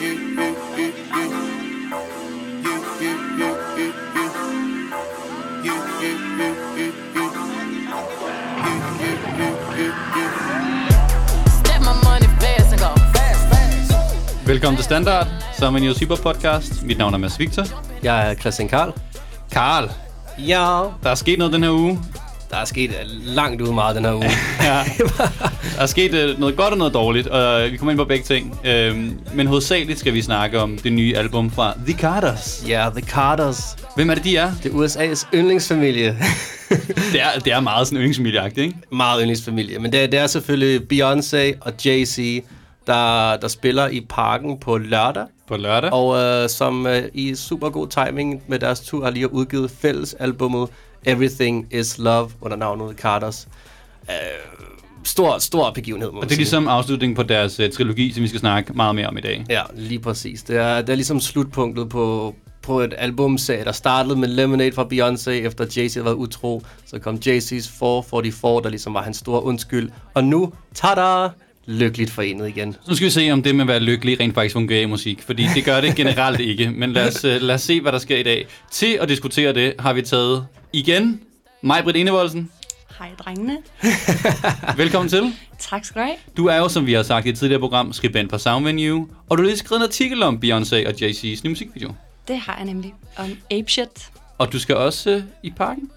Velkommen til Standard, som en Super podcast. Mit navn er Mads Victor. Jeg er Christian Karl. Karl, Ja, der er sket noget den her uge. Der er sket langt ud meget den her uge. Ja. Der er sket øh, noget godt og noget dårligt, og vi kommer ind på begge ting. Øhm, men hovedsageligt skal vi snakke om det nye album fra The Carters. Ja, The Carters. Hvem er det, de er? Det er USA's yndlingsfamilie. Det er, det er meget sådan yndlingsfamilieagtigt, ikke? meget yndlingsfamilie. Men det, er- det er selvfølgelig Beyoncé og Jay-Z, der, der spiller i parken på lørdag. På lørdag. Og øh, som øh, i super god timing med deres tur har lige udgivet fælles albummet Everything is Love under navnet Carters. Øh, stor, stor begivenhed, må Og det er sige. ligesom afslutningen på deres uh, trilogi, som vi skal snakke meget mere om i dag. Ja, lige præcis. Det er, det er ligesom slutpunktet på, på et albumserie, der startede med Lemonade fra Beyoncé, efter Jay-Z havde været utro. Så kom Jay-Z's 444, der ligesom var hans store undskyld. Og nu, tada! Lykkeligt forenet igen. Så nu skal vi se, om det med at være lykkelig rent faktisk fungerer i musik, fordi det gør det generelt ikke. Men lad os, uh, lad os se, hvad der sker i dag. Til at diskutere det, har vi taget igen mig, Britt Enevoldsen. Hej drengene. Velkommen til. Tak skal du have. Du er jo, som vi har sagt i et tidligere program, skribent på Soundvenue, og du har lige skrevet en artikel om Beyoncé og Jay-Z's nye musikvideo. Det har jeg nemlig. Om Apeshit. Og du skal også uh, i parken.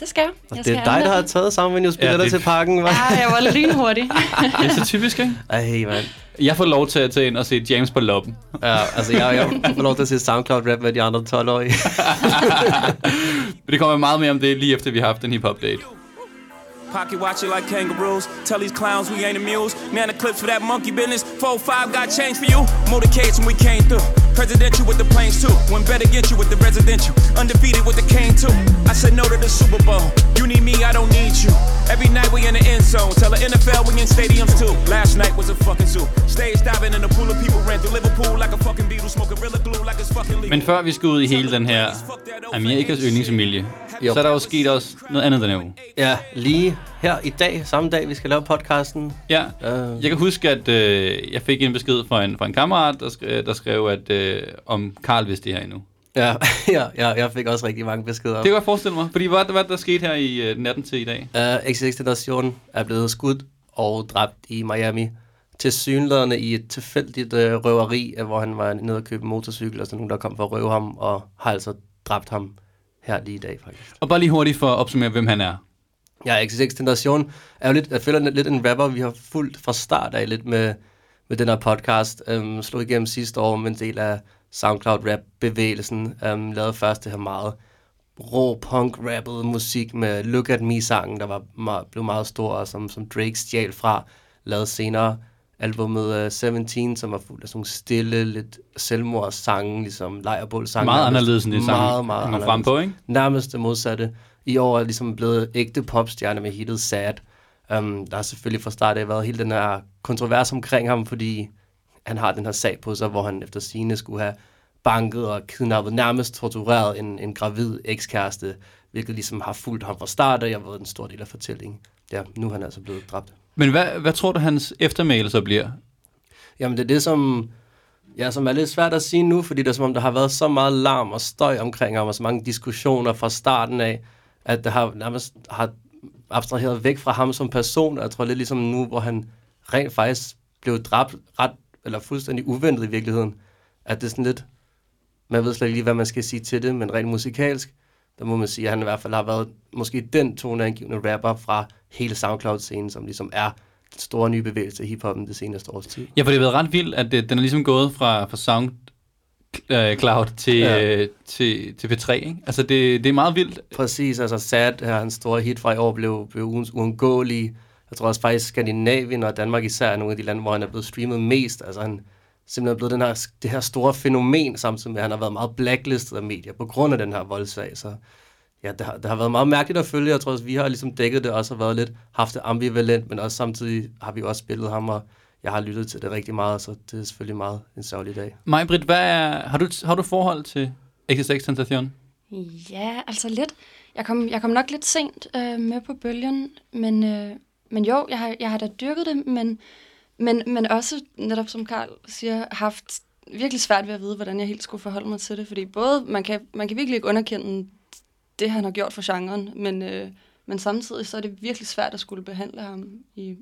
Det skal jeg. Og jeg det er dig, der har taget sammen med Ja, ja, det- til parken, hva'? Ja, jeg var lynhurtig. Det er så typisk, ikke? Ej, mand. Jeg får lov til at tage ind og se James på loppen. Ja, altså, jeg, jeg får lov til at se SoundCloud-rap med de andre 12-årige. Men det kommer meget mere om det, lige efter vi har haft en hip-hop-date. Pocket watch it like kangaroos. Tell these clowns we ain't amused. Man, the clips for that monkey business. 4-5 got change for you. Motorcades when we came through. Presidential with the planes too. When better get you with the residential. Undefeated with the cane too. I said no to the Super Bowl. You need me, I don't need you. Every night we in the end zone. Tell the NFL we in stadiums too. Last night was a fucking zoo. Stage diving in a pool of people ran through Liverpool like a fucking beetle. Smoking Gorilla glue like it's fucking legal. Men før vi skal ud i hele den her Amerikas yndlingsfamilie, Jo. så er der jo sket også noget andet den her uge. Ja, lige her i dag, samme dag, vi skal lave podcasten. Ja, Øh. jeg kan huske, at øh, jeg fik en besked fra en, fra en kammerat, der skrev, der skrev at øh, om Karl vidste det her endnu. Ja, ja, ja, jeg fik også rigtig mange beskeder. Det kan jeg forestille mig, fordi hvad, hvad der skete her i øh, natten til i dag? Uh, XX Tentation er blevet skudt og dræbt i Miami. Til synlædende i et tilfældigt uh, røveri, øh, hvor han var nede og købe en motorcykel, og så nogen, der kom for at røve ham, og har altså dræbt ham her lige i dag, faktisk. Og bare lige hurtigt for at opsummere, hvem han er. Ja, XX Tentation er jo lidt, jeg føler lidt en rapper, vi har fulgt fra start af lidt med, med den her podcast. Um, slog igennem sidste år med en del af SoundCloud-rap-bevægelsen. Um, lavede først det her meget rå punk-rappet musik med Look At Me-sangen, der var meget, blev meget stor, og som, som Drake stjal fra. Lavede senere albumet uh, 17, som var fuld af sådan nogle stille, lidt selvmordssange, ligesom lejrbålsange. Meget anderledes end det sang, meget, meget han frem anderledes på, ikke? nærmest det modsatte. I år er ligesom blevet ægte popstjerne med hittet Sad. Um, der har selvfølgelig fra start af været hele den her kontrovers omkring ham, fordi han har den her sag på sig, hvor han efter sine skulle have banket og kidnappet, nærmest tortureret en, en gravid ekskæreste, hvilket ligesom har fulgt ham fra start og har været en stor del af fortællingen. Ja, nu er han altså blevet dræbt. Men hvad, hvad tror du, hans eftermæle så bliver? Jamen det er det, som, ja, som er lidt svært at sige nu, fordi det er som om, der har været så meget larm og støj omkring ham, og så mange diskussioner fra starten af, at det har nærmest har abstraheret væk fra ham som person, og jeg tror lidt ligesom nu, hvor han rent faktisk blev dræbt ret, eller fuldstændig uventet i virkeligheden, at det er sådan lidt, man ved slet ikke lige, hvad man skal sige til det, men rent musikalsk, der må man sige, at han i hvert fald har været måske den toneangivende rapper fra hele SoundCloud-scenen, som ligesom er den store nye bevægelse i hiphoppen det seneste års tid. Ja, for det har været ret vildt, at det, den er ligesom gået fra, fra SoundCloud til, Ja. øh, til, til P3, ikke? Altså, det, det er meget vildt. Præcis, altså Sad, her, hans store hit fra i år, blev, blev ugens uundgåelig. Jeg tror også faktisk Skandinavien og Danmark især er nogle af de lande, hvor han er blevet streamet mest. Altså han simpelthen er blevet den her, det her store fænomen, samtidig med, at han har været meget blacklistet af medier på grund af den her voldsag. Så ja, det har, det har været meget mærkeligt at følge. Jeg tror også, vi har ligesom dækket det også og været lidt, haft det ambivalent, men også samtidig har vi også spillet ham, og jeg har lyttet til det rigtig meget, så det er selvfølgelig meget en sørgelig dag. Mig, Britt, hvad er, har, du, har du forhold til XXX Tentation? Ja, altså lidt. Jeg kom, jeg kom nok lidt sent øh, med på bølgen, men, øh, men jo, jeg har, jeg har da dyrket det, men, men, men også, netop som Karl siger, haft virkelig svært ved at vide, hvordan jeg helt skulle forholde mig til det, fordi både, man kan, man kan virkelig ikke underkende det, han har gjort for genren, men, øh, men samtidig så er det virkelig svært at skulle behandle ham i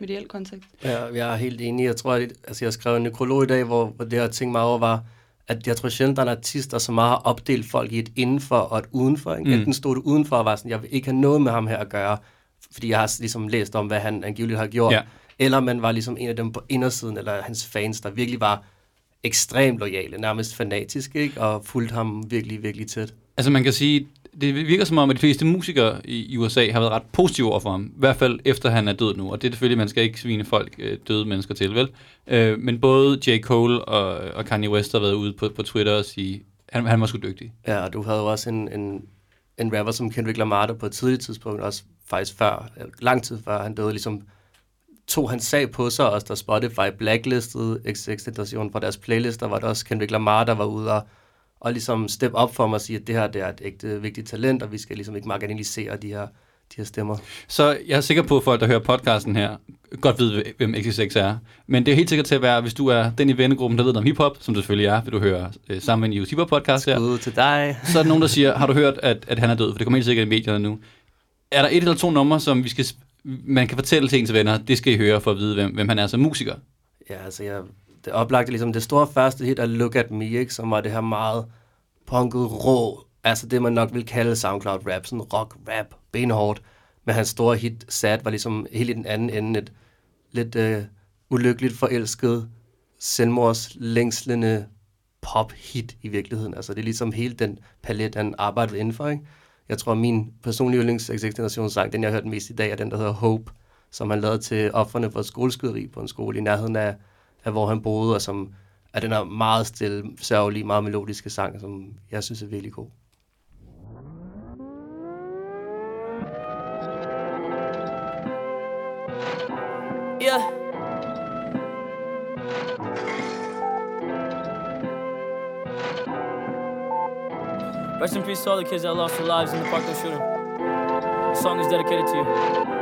mediel kontekst. Ja, jeg er helt enig. Jeg tror, at altså, jeg skrev en nekrolog i dag, hvor, hvor det jeg tænkte mig over var, at jeg tror sjældent, der er en artist, der så meget har opdelt folk i et indenfor og et udenfor. Ikke? Mm. Enten stod du udenfor og var sådan, jeg vil ikke have noget med ham her at gøre, fordi jeg har ligesom læst om, hvad han angiveligt har gjort. Ja. Eller man var ligesom en af dem på indersiden, eller hans fans, der virkelig var ekstremt lojale, nærmest fanatiske, ikke? og fulgte ham virkelig, virkelig tæt. Altså man kan sige, det virker som om, at de fleste musikere i USA har været ret positive over for ham. I hvert fald efter han er død nu. Og det er selvfølgelig, man skal ikke svine folk, øh, døde mennesker til, vel? Øh, men både J. Cole og, og Kanye West har været ude på, på Twitter og sige, han, han var sgu dygtig. Ja, og du havde jo også en, en, en rapper som Kendrick Lamar, der på et tidligt tidspunkt, også faktisk før, lang tid før han døde, ligesom tog han sag på sig, også da Spotify blacklistede XXXTentacion fra deres playlister, var der også Kendrick Lamar, der var ude og, og ligesom step op for mig og sige, at det her det er et ægte vigtigt talent, og vi skal ligesom ikke marginalisere de her, de her stemmer. Så jeg er sikker på, at folk, der hører podcasten her, godt ved, hvem XXX er. Men det er helt sikkert til at være, hvis du er den i vennegruppen, der ved noget om hiphop, som du selvfølgelig er, vil du høre øh, sammen med en hiphop podcast her. Ud til dig. Så er der nogen, der siger, har du hørt, at, at han er død? For det kommer helt sikkert i medierne nu. Er der et eller to numre, som vi skal, man kan fortælle til ens venner, det skal I høre for at vide, hvem, hvem han er som musiker? Ja, altså jeg, det oplagte ligesom, det store første hit er Look At Me, ikke, som var det her meget punket rå, altså det man nok vil kalde SoundCloud rap, sådan rock rap, benhårdt. Men hans store hit, Sad, var ligesom helt i den anden ende et lidt øh, ulykkeligt forelsket, selvmordslængslende pop-hit i virkeligheden. Altså det er ligesom hele den palet, han arbejdede indenfor, ikke? Jeg tror, min personlige yndlings generationssang, den jeg har hørt mest i dag, er den, der hedder Hope, som han lavede til offerne for et skoleskyderi på en skole i nærheden af, af hvor han boede, og som er den her meget stille, sørgelige, meget melodiske sang, som jeg synes er virkelig god. Yeah. Rest in peace to all the kids that lost their lives in the Parkland shooting. The song is dedicated to you.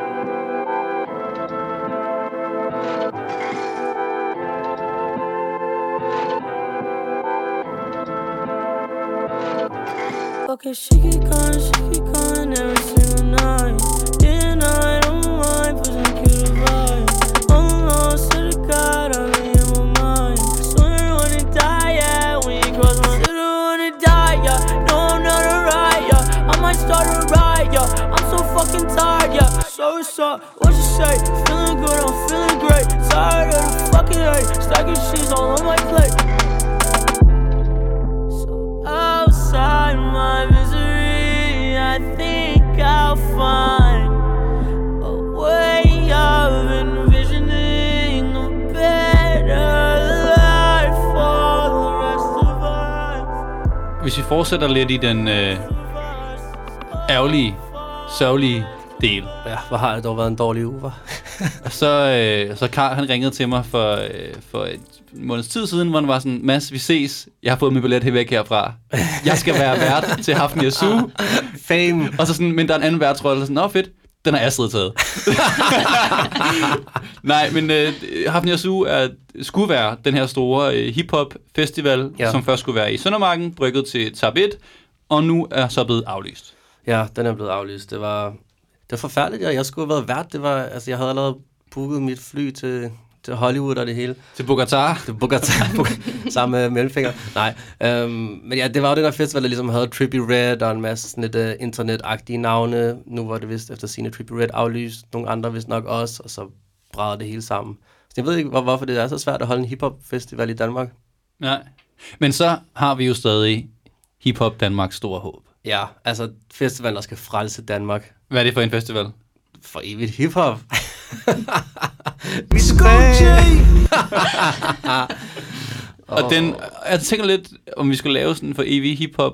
Okay, she keep calling, she keep calling every single night. Yeah, I don't mind, pushing cute vibe. Almost to the God, I'm in my mind. Swear I wanna die, yeah, when you cross my Still wanna die, yeah. No, I'm not alright, yeah. I might start a riot, yeah. I'm so fucking tired, yeah. So what's? What you say? Feeling good, I'm feeling great. Tired of the fucking hate. Stacking sheets all on my plate. I think I'll find a way of envisioning a better life for the rest of us. Hvis vi fortsætter lidt i den øh, ærgerlige, sørgelige del, Ja, hvor har det dog været en dårlig uge, var? Så, øh, så Karl han ringede til mig for, øh, for et måneds tid siden, hvor han var sådan, Mads, vi ses. Jeg har fået min billet helt væk herfra. Jeg skal være vært til Hafni Yasu. Fame! Og så sådan, men der er en anden værtsrolle. og Sådan, Nå fedt, den har Astrid taget. Nej, men øh, Hafni Yasu er, skulle være den her store øh, hip-hop festival, ja. Ja. som først skulle være i Søndermarken, brygget til Tab 1, og nu er så blevet aflyst. Ja, den er blevet aflyst. Det var, det var forfærdeligt, og jeg skulle have været vært. Det var, altså, jeg havde allerede booket mit fly til, til Hollywood og det hele. Til Bogota. Det var Bogota, sammen med mellemfinger. Nej, øhm, men ja, det var jo den der festival, der ligesom havde Trippy Red og en masse sådan lidt uh, internetagtige navne. Nu var det vist efter sine Trippy Red aflyst, nogle andre vist nok også, og så brædede det hele sammen. Så jeg ved ikke, hvor, hvorfor det er så svært at holde en hiphop festival i Danmark. Nej. Men så har vi jo stadig Hip-Hop Danmarks store håb. Ja, altså festivalen, der skal frelse Danmark Hvad er det for en festival? for evigt hiphop. Vi skal Og den, jeg tænker lidt, om vi skulle lave sådan for evig hip-hop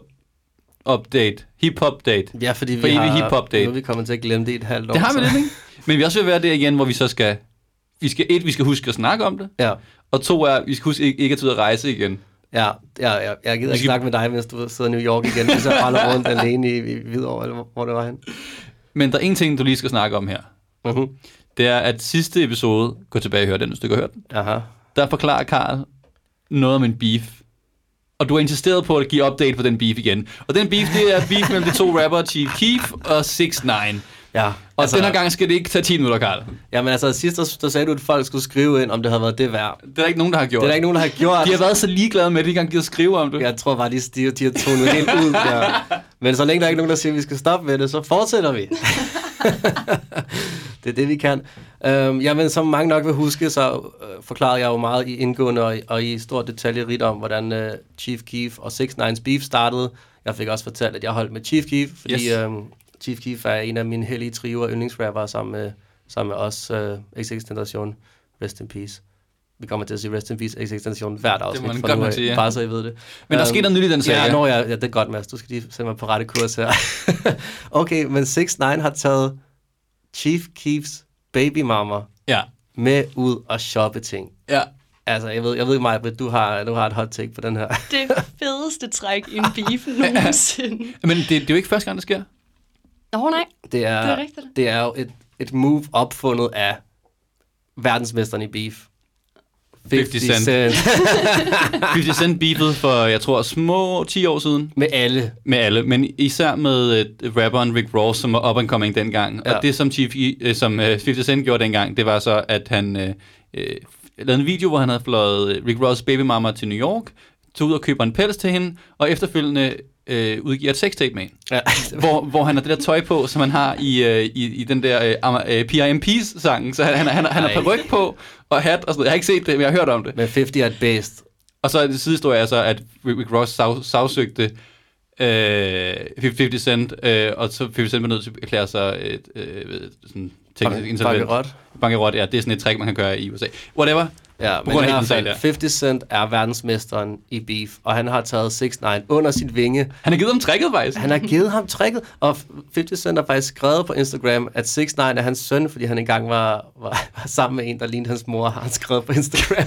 update. Hip-hop date. Ja, fordi For vi evig har, hip-hop date. nu er vi kommet til at glemme det i et halvt år. Det har vi lidt, ikke? Men vi også vil være der igen, hvor vi så skal... Vi skal, et, vi skal huske at snakke om det. Ja, Og to er, vi skal huske ikke, ikke at tage ud at rejse igen. Ja, ja, ja. jeg gider ikke snakke med dig, mens du sidder i New York igen. Du så bare rundt alene i, i Hvidovre, eller hvor, hvor det var hen. Men der er en ting, du lige skal snakke om her. Uh-huh. Det er, at sidste episode, gå tilbage og hør den, hvis du ikke har hørt den. Aha. Der forklarer Karl noget om en beef. Og du har insisteret på at give update på den beef igen. Og den beef, det er beef mellem de to rapper, Chief Keef og 6 9 Ja, Og altså, den her gang skal det ikke tage 10 minutter, Karl. Jamen altså, sidst der, der sagde du, at folk skulle skrive ind, om det havde været det værd. Det er der ikke nogen, der har gjort. Det er der ikke nogen, der har gjort. De har været så ligeglade med, at de ikke engang gider skrive om det. Jeg tror bare, de, de, de har tonet helt ud. Ja. Men så længe der er ikke nogen, der siger, at vi skal stoppe med det, så fortsætter vi. det er det, vi kan. Øhm, jamen, som mange nok vil huske, så øh, forklarede jeg jo meget i indgående og, og i stor detaljerigt om, hvordan øh, Chief Keef og 6 9's beef startede. Jeg fik også fortalt, at jeg holdt med Chief Keef, fordi yes. øhm, Chief Keef er en af mine hellige trioer yndlingsrapper sammen med, sammen med os, øh, XX-Tentation. Rest in peace. Vi kommer til at sige Rest in peace, XX-Tentation hvert afsnit. man fra godt nu nok af, sige, ja. Bare så I ved det. Men der Øhm, skete noget nyt i den sag, Ja, ja. når jeg, ja, det er godt, Mads. Du skal lige sætte mig på rette kurs her. okay, men 6 9 har taget Chief Keefs baby mama Ja. med ud og shoppe ting. Ja. Altså, jeg ved, jeg ved ikke, Maja, du har, du har et hot take på den her. Det fedeste træk i en beef nogensinde. Men det, det er jo ikke første gang, det sker. Nå nej, Det er, Det er rigtigt. det er jo et, et move opfundet af verdensmesteren i beef. 50 Cent. 50 Cent beefet for, jeg tror, små 10 år siden. med alle. Med alle, men især med uh, rapperen Rick Ross, som var up and coming dengang. Ja. Og det, som, Chief, uh, som uh, 50 Cent gjorde dengang, det var så, at han uh, uh, lavede en video, hvor han havde fløjet øh, Rick Ross baby mama til New York, tog ud og køber en pels til hende, og efterfølgende uh, udgiver et sextape med. Ja. hvor, hvor han har det der tøj på, som han har i, øh, i, i den der øh, øh, PIMP's-sangen. Så han, han, han, han har peruk på og hat og sådan noget. Jeg har ikke set det, men jeg har hørt om det. Men 50 er et bedst. Og så er det sidehistorie er så, at Rick Rick Ross sag, sagsøgte øh, 50 Cent, øh, og så 50 Cent var nødt til at erklære sig et, øh, sådan, teknisk insolvent. Bankerot. Bankerot, ja. Det er sådan et trick, man kan gøre i USA. Whatever. Ja, På men grund i af hvert den sag fald, der. 50 Cent er verdensmesteren i beef, og han har taget 6 9 under sit vinge. Han har givet ham tricket, faktisk. Han har givet ham tricket, og 50 Cent har faktisk skrevet på Instagram, at 6 9 er hans søn, fordi han engang var, var, var sammen med en, der lignede hans mor, har han skrevet på Instagram.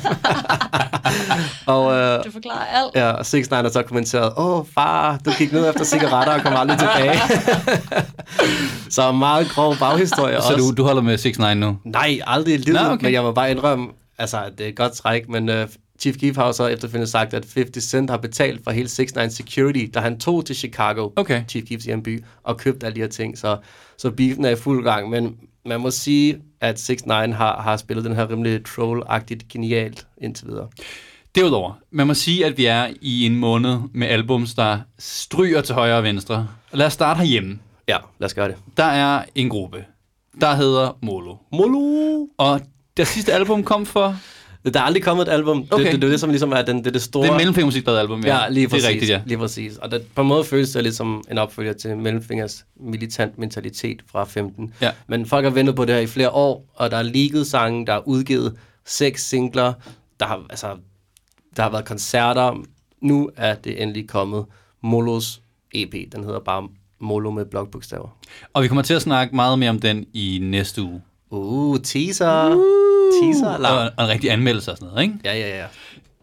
og øh, det forklarer alt. ja, og 6 9 har så kommenteret, åh far, du gik ned efter cigaretter og kom aldrig tilbage. så meget grov baghistorie Så også. du, du holder med 6 9 nu? Nej, aldrig i livet, Nå, okay. men jeg må bare indrømme, altså, det er et godt træk, men uh, Chief Keef har så efterfølgende sagt, at 50 Cent har betalt for hele 6 9 Security, da han tog til Chicago, Okay. Chief Keefs hjemby, og købte alle de her ting, så, så beefen er i fuld gang, men man må sige, at 6 9 har, har spillet den her rimelig troll-agtigt genialt indtil videre. Derudover, man må sige, at vi er i en måned med albums, der stryger til højre og venstre. Lad os starte herhjemme. Ja, lad os gøre det. Der er en gruppe, der hedder Molo. Molo! Og det sidste album kom for... Der er aldrig kommet et album. Okay. Det, det, det, er det, som ligesom er den, det, det store... Det er Mellemfingermusikbladet album, Ja, lige præcis. Det er rigtigt, ja. Lige præcis. Og det, på en måde føles det lidt som en opfølger til Mellemfingers militant mentalitet fra 15. Ja. Men folk har ventet på det her i flere år, og der er leaget sange, der er udgivet seks singler, der har, altså, der har været koncerter. Nu er det endelig kommet. Molos EP, den hedder bare Molo med blokbogstaver. Og vi kommer til at snakke meget mere om den i næste uge. Uh, teaser. Uh. Teaser Og, alarm. og en rigtig anmeldelse og sådan noget, ikke? Ja, ja, ja.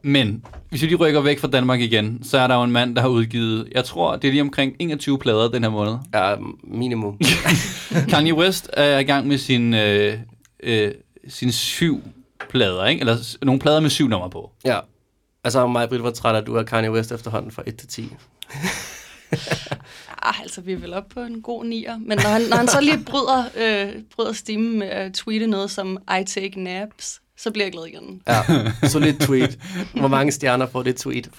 Men hvis vi lige rykker væk fra Danmark igen, så er der jo en mand, der har udgivet, jeg tror, det er lige omkring 21 plader den her måned. Ja, minimum. Kanye West er i gang med sin, øh, øh, sin syv plader, ikke? Eller nogle plader med syv numre på. ja. Altså, mig, Britt, var træt, at du er Kanye West efterhånden fra 1 til 10. Ah, altså, vi er vel oppe på en god nier. Men når han, når han så lige bryder, øh, bryder stimen med at tweete noget som I take naps, så bliver jeg glad igen. Ja, så lidt tweet. Hvor mange stjerner får det tweet?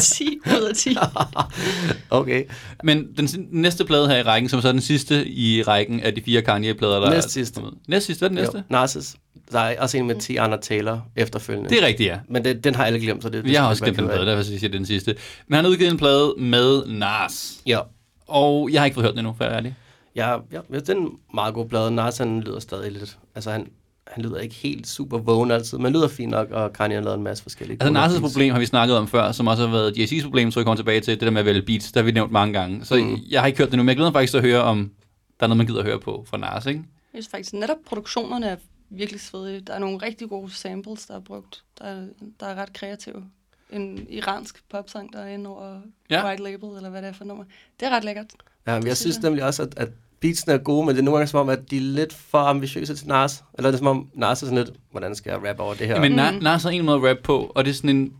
10 ud af 10. Okay. Men den næste plade her i rækken, som så er den sidste i rækken af de fire Kanye-plader, der Næst er sidste. kommet. Næst sidste, hvad er den næste? Jo, Narcissus. Der er også en med 10 andre Taylor efterfølgende. Det er rigtigt, ja. Men det, den har alle glemt, så det, det Jeg har også glemt den plade, derfor siger jeg, er den sidste. Men han har udgivet en plade med Nas. Ja. Og jeg har ikke fået hørt den endnu, for jeg er ærlig. Ja, ja, ja, den er en meget god plade. Nas, han lyder stadig lidt... Altså, han, han lyder ikke helt super vågen altid, men lyder fint nok, og Kanye har lavet en masse forskellige... Altså Nas' beats. problem har vi snakket om før, som også har været JC's problem, så jeg kommer tilbage til det der med at vælge beats, der har vi nævnt mange gange. Så Mm. jeg har ikke hørt det nu, men jeg glæder mig faktisk til at høre, om der er noget, man gider at høre på fra Nas, ikke? Jeg synes faktisk, netop produktionerne er virkelig svedige. Der er nogle rigtig gode samples, der er brugt, der er, der er ret kreative. En iransk popsang, der er inde over Ja. White Label, eller hvad det er for nummer. Det er ret lækkert. Ja, men jeg synes nemlig også, at, at beatsene er gode, men det er nogle gange som om, at de er lidt for ambitiøse til Nas. Eller det er som om, Nas er sådan lidt, hvordan skal jeg rappe over det her? Ja. Men Mm. Na- Nas har en måde at rappe på, og det er sådan en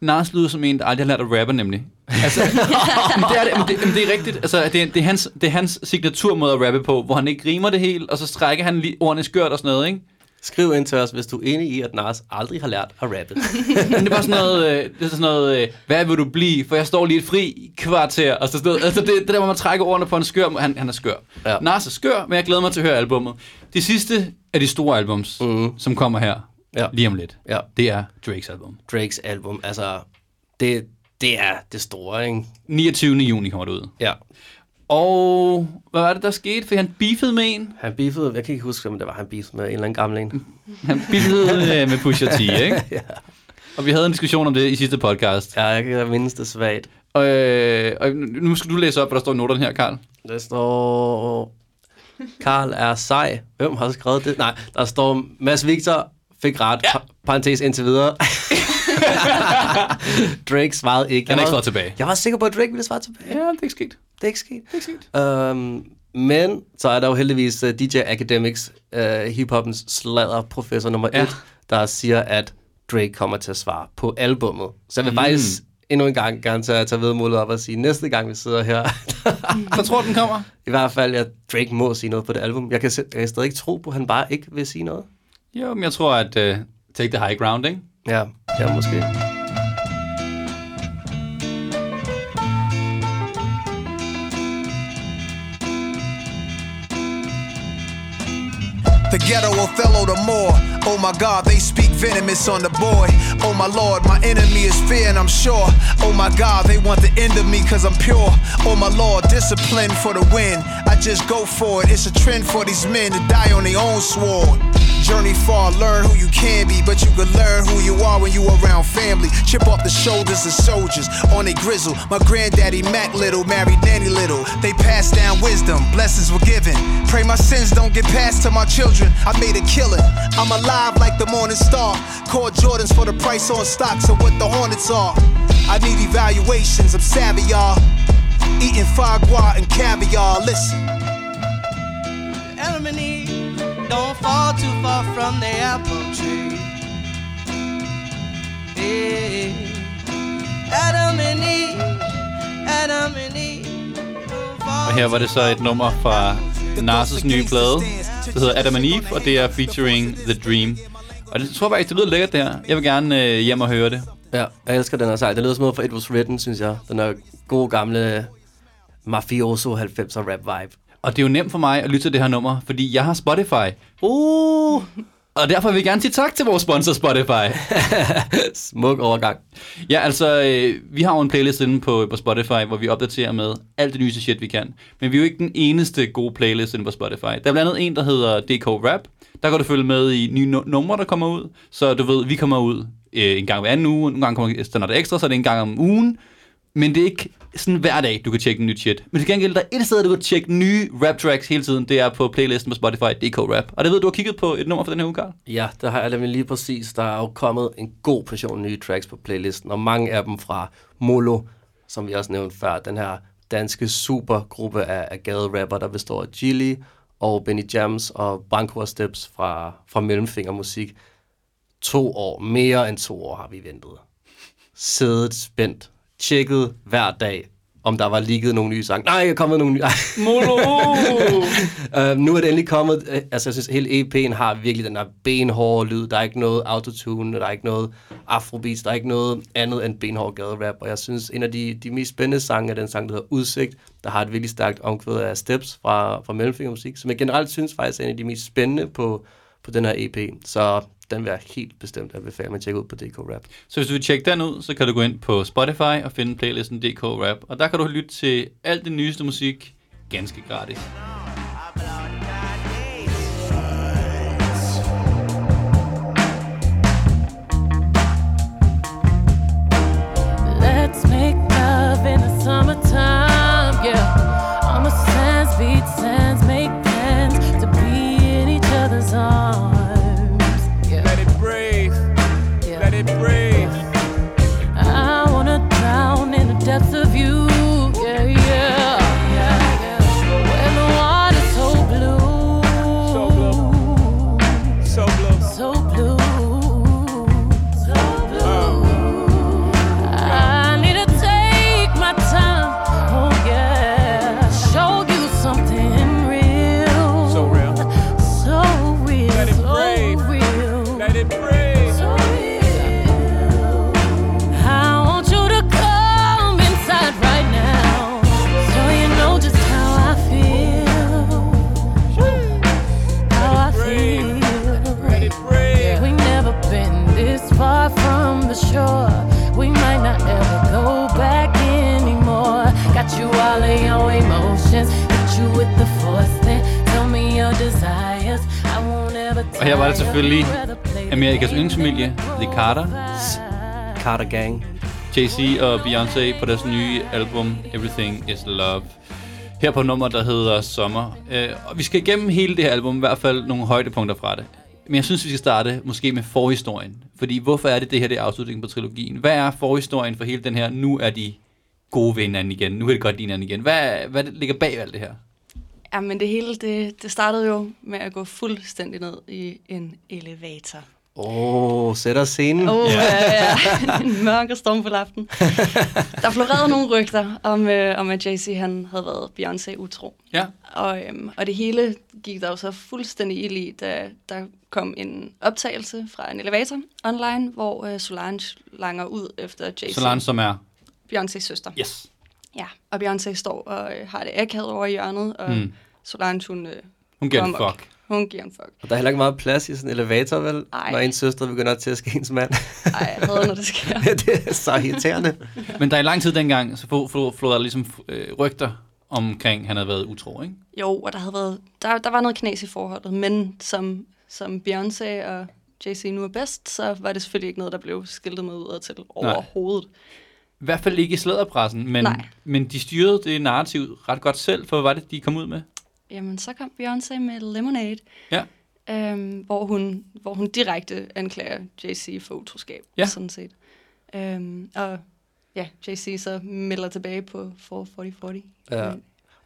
Nas lyder som en, der aldrig har lært at rappe, nemlig. Altså, men det er, det, men det, men det er rigtigt. Altså, det, er, det, er hans, det er hans signaturmåde at rappe på, hvor han ikke rimer det helt, og så strækker han lige ordene skørt og sådan noget, ikke? Skriv ind til os, hvis du er enig i, at Nas aldrig har lært at rappe. Men det er bare sådan noget, øh, det er sådan noget øh, hvad vil du blive? For jeg står lige et fri kvarter. Og så sådan noget, altså det, det der, hvor man trækker ordene på en skør, han, han er skør. Ja. Nas er skør, men jeg glæder mig til at høre albummet. Det sidste af de store albums, mm. som kommer her Ja. lige om lidt, Ja. det er Drakes album. Drakes album, altså, det, det er det store, ikke? 29. juni kommer det ud. Ja. Og hvad var det, der skete? For han beefede med en. Han beefede, jeg kan ikke huske, om det var, han beefede med en eller anden gammel en. Han beefede øh, med Pusha T, ikke? ja. Og vi havde en diskussion om det i sidste podcast. ja, jeg kan mindes det svagt. Og, øh, og nu skal du læse op, hvad der står i noterne her, Karl. Der står... Karl er sej. Hvem har skrevet det? Nej, der står Mads Victor fik ret. Ja. Parentes indtil videre. Drake svarede ikke. Han Jeg ikke var- svaret tilbage. Jeg var sikker på, at Drake ville svare tilbage. Ja, det er ikke sket. Det er ikke sket. Det er ikke sket. Um, men så er der jo heldigvis uh, DJ Academics, uh, hiphoppens sladderprofessor nummer Ja. et, der siger, at Drake kommer til at svare på albummet. Så jeg vil Mm. faktisk endnu en gang gerne tage, tage vedmålet op og sige, næste gang vi sidder her, Så tror du, den kommer? i hvert fald, at Drake må sige noget på det album. Jeg kan, jeg kan stadig ikke tro på, at han bare ikke vil sige noget. Jo, men jeg tror, at uh, take the high ground, ikke? Ja, ja måske. The ghetto Othello the more. Oh my god, they speak venomous on the boy. Oh my lord, my enemy is fear and I'm sure. Oh my god, they want the end of me cause I'm pure. Oh my lord, discipline for the win. I just go for it. It's a trend for these men to die on their own sword. Journey far, learn who you can be, but you can learn who you are when you around family. Chip off the shoulders of soldiers on a grizzle. My granddaddy Mac Little married Nanny Little. They passed down wisdom, blessings were given. Pray my sins don't get passed to my children. I made a killing. I'm alive like the morning star. Call Jordans for the price on stocks of what the Hornets are. I need evaluations, I'm savvy, y'all. Eating foie gras and caviar. Listen. Fall too far from the apple tree. Yeah. Adam and Eve, Adam and Eve. Og her var det så et nummer fra Nas' nye plade. Det hedder Adam and Eve, og det er featuring The Dream. Og det tror jeg faktisk, det lyder lækkert det her. Jeg vil gerne øh, hjem og høre det. Ja, jeg elsker den her sej. Det lyder som noget fra It Was Written, synes jeg. Den er god gamle mafioso 90'er rap vibe. Og det er jo nemt for mig at lytte til det her nummer, fordi jeg har Spotify. Uh! Og derfor vil jeg gerne sige tak til vores sponsor Spotify. Smuk overgang. Ja, altså, øh, vi har jo en playlist inde på, på Spotify, hvor vi opdaterer med alt det nyeste shit, vi kan. Men vi er jo ikke den eneste gode playlist inde på Spotify. Der er blandt andet en, der hedder DK Rap. Der kan du følge med i nye nu- numre, der kommer ud. Så du ved, vi kommer ud øh, en gang hver anden uge. Nogle gange kommer Standard Extra, så er det en gang om ugen. Men det er ikke sådan hver dag, du kan tjekke en nyt shit. Men til gengæld, der er et sted, du kan tjekke nye rap tracks hele tiden. Det er på playlisten på Spotify, DK Rap. Og det ved du har kigget på et nummer for den her uge, Carl. Ja, der har jeg nemlig lige præcis. Der er jo kommet en god portion nye tracks på playlisten, og mange af dem fra Molo, som vi også nævnte før. Den her danske supergruppe af, af gaderapper, der består af Gilly og Benny Jams og Branko og Steps fra, fra Mellemfingermusik. To år, mere end to år har vi ventet. Siddet spændt, tjekket hver dag, om der var ligget nogle nye sange. Nej, jeg er kommet nogle nye. Molo! Uh, nu er det endelig kommet, uh, altså jeg synes, hele EP'en har virkelig den der benhårde lyd. Der er ikke noget autotune, der er ikke noget afrobeats, der er ikke noget andet end benhård gaderap. Og jeg synes, en af de, de mest spændende sange er den sang, der hedder Udsigt, der har et virkelig stærkt omkvæd af Steps fra, fra Mellemfinger Musik, som jeg generelt synes faktisk er en af de mest spændende på, på den her EP. Så den vil jeg helt bestemt anbefale, at man tjekker ud på DK Rap. Så hvis du vil tjekke den ud, så kan du gå ind på Spotify og finde playlisten DK Rap. Og der kan du lytte til alt det nyeste musik ganske gratis. Selvfølgelig Amerikas yndlingsfamilie, The Carters, Carter Gang. Jay-Z og Beyoncé på deres nye album Everything Is Love. Her på nummer, der hedder Sommer. Øh, og vi skal igennem hele det her album, i hvert fald nogle højdepunkter fra det. Men jeg synes, vi skal starte måske med forhistorien. Fordi hvorfor er det det her, det er afslutningen på trilogien? Hvad er forhistorien for hele den her, nu er de gode ved hinanden igen, nu er det godt hinanden igen. Hvad, hvad ligger bag alt det her? Ja, men det hele, det, det startede jo med at gå fuldstændig ned i en elevator. Åh, oh, sætter scenen. Åh, oh, ja, ja. en mørk og stormfuld aften. Der florerede nogle rygter om, øh, om at Jay-Z han havde været Beyoncé utro. Ja. Og, øhm, og det hele gik der jo så fuldstændig ild i, da der kom en optagelse fra en elevator online, hvor øh, Solange langer ud efter Jay-Z, Solange, som er... Beyoncés søster. Yes. Ja, og Beyoncé står og øh, har det akavet over i hjørnet, og Mm. Solange, hun, øh, Hun giver en fuck. Hun giver en fuck. Og der er heller ikke meget plads i sådan en elevator, vel? Ej. Når ens søster begynder at tæske ens mand. Ej, jeg hader, når det sker. det er så irriterende. Men der er i lang tid dengang, så flå der ligesom øh, rygter omkring, han havde været utro, ikke? Jo, og der havde været, der, der var noget knas i forholdet, men som, som Beyoncé og Jay-Z nu er bedst, så var det selvfølgelig ikke noget, der blev skiltet med ud til overhovedet. I hvert fald ikke i slæderpressen, men, Nej. men de styrede det narrativ ret godt selv, for hvad var det, de kom ud med? Jamen, så kom Beyoncé med Lemonade, Ja. øhm, hvor, hun, hvor hun direkte anklager Jay-Z for utroskab, Ja. sådan set. Øhm, og ja, Jay-Z så melder tilbage på 44040. Ja.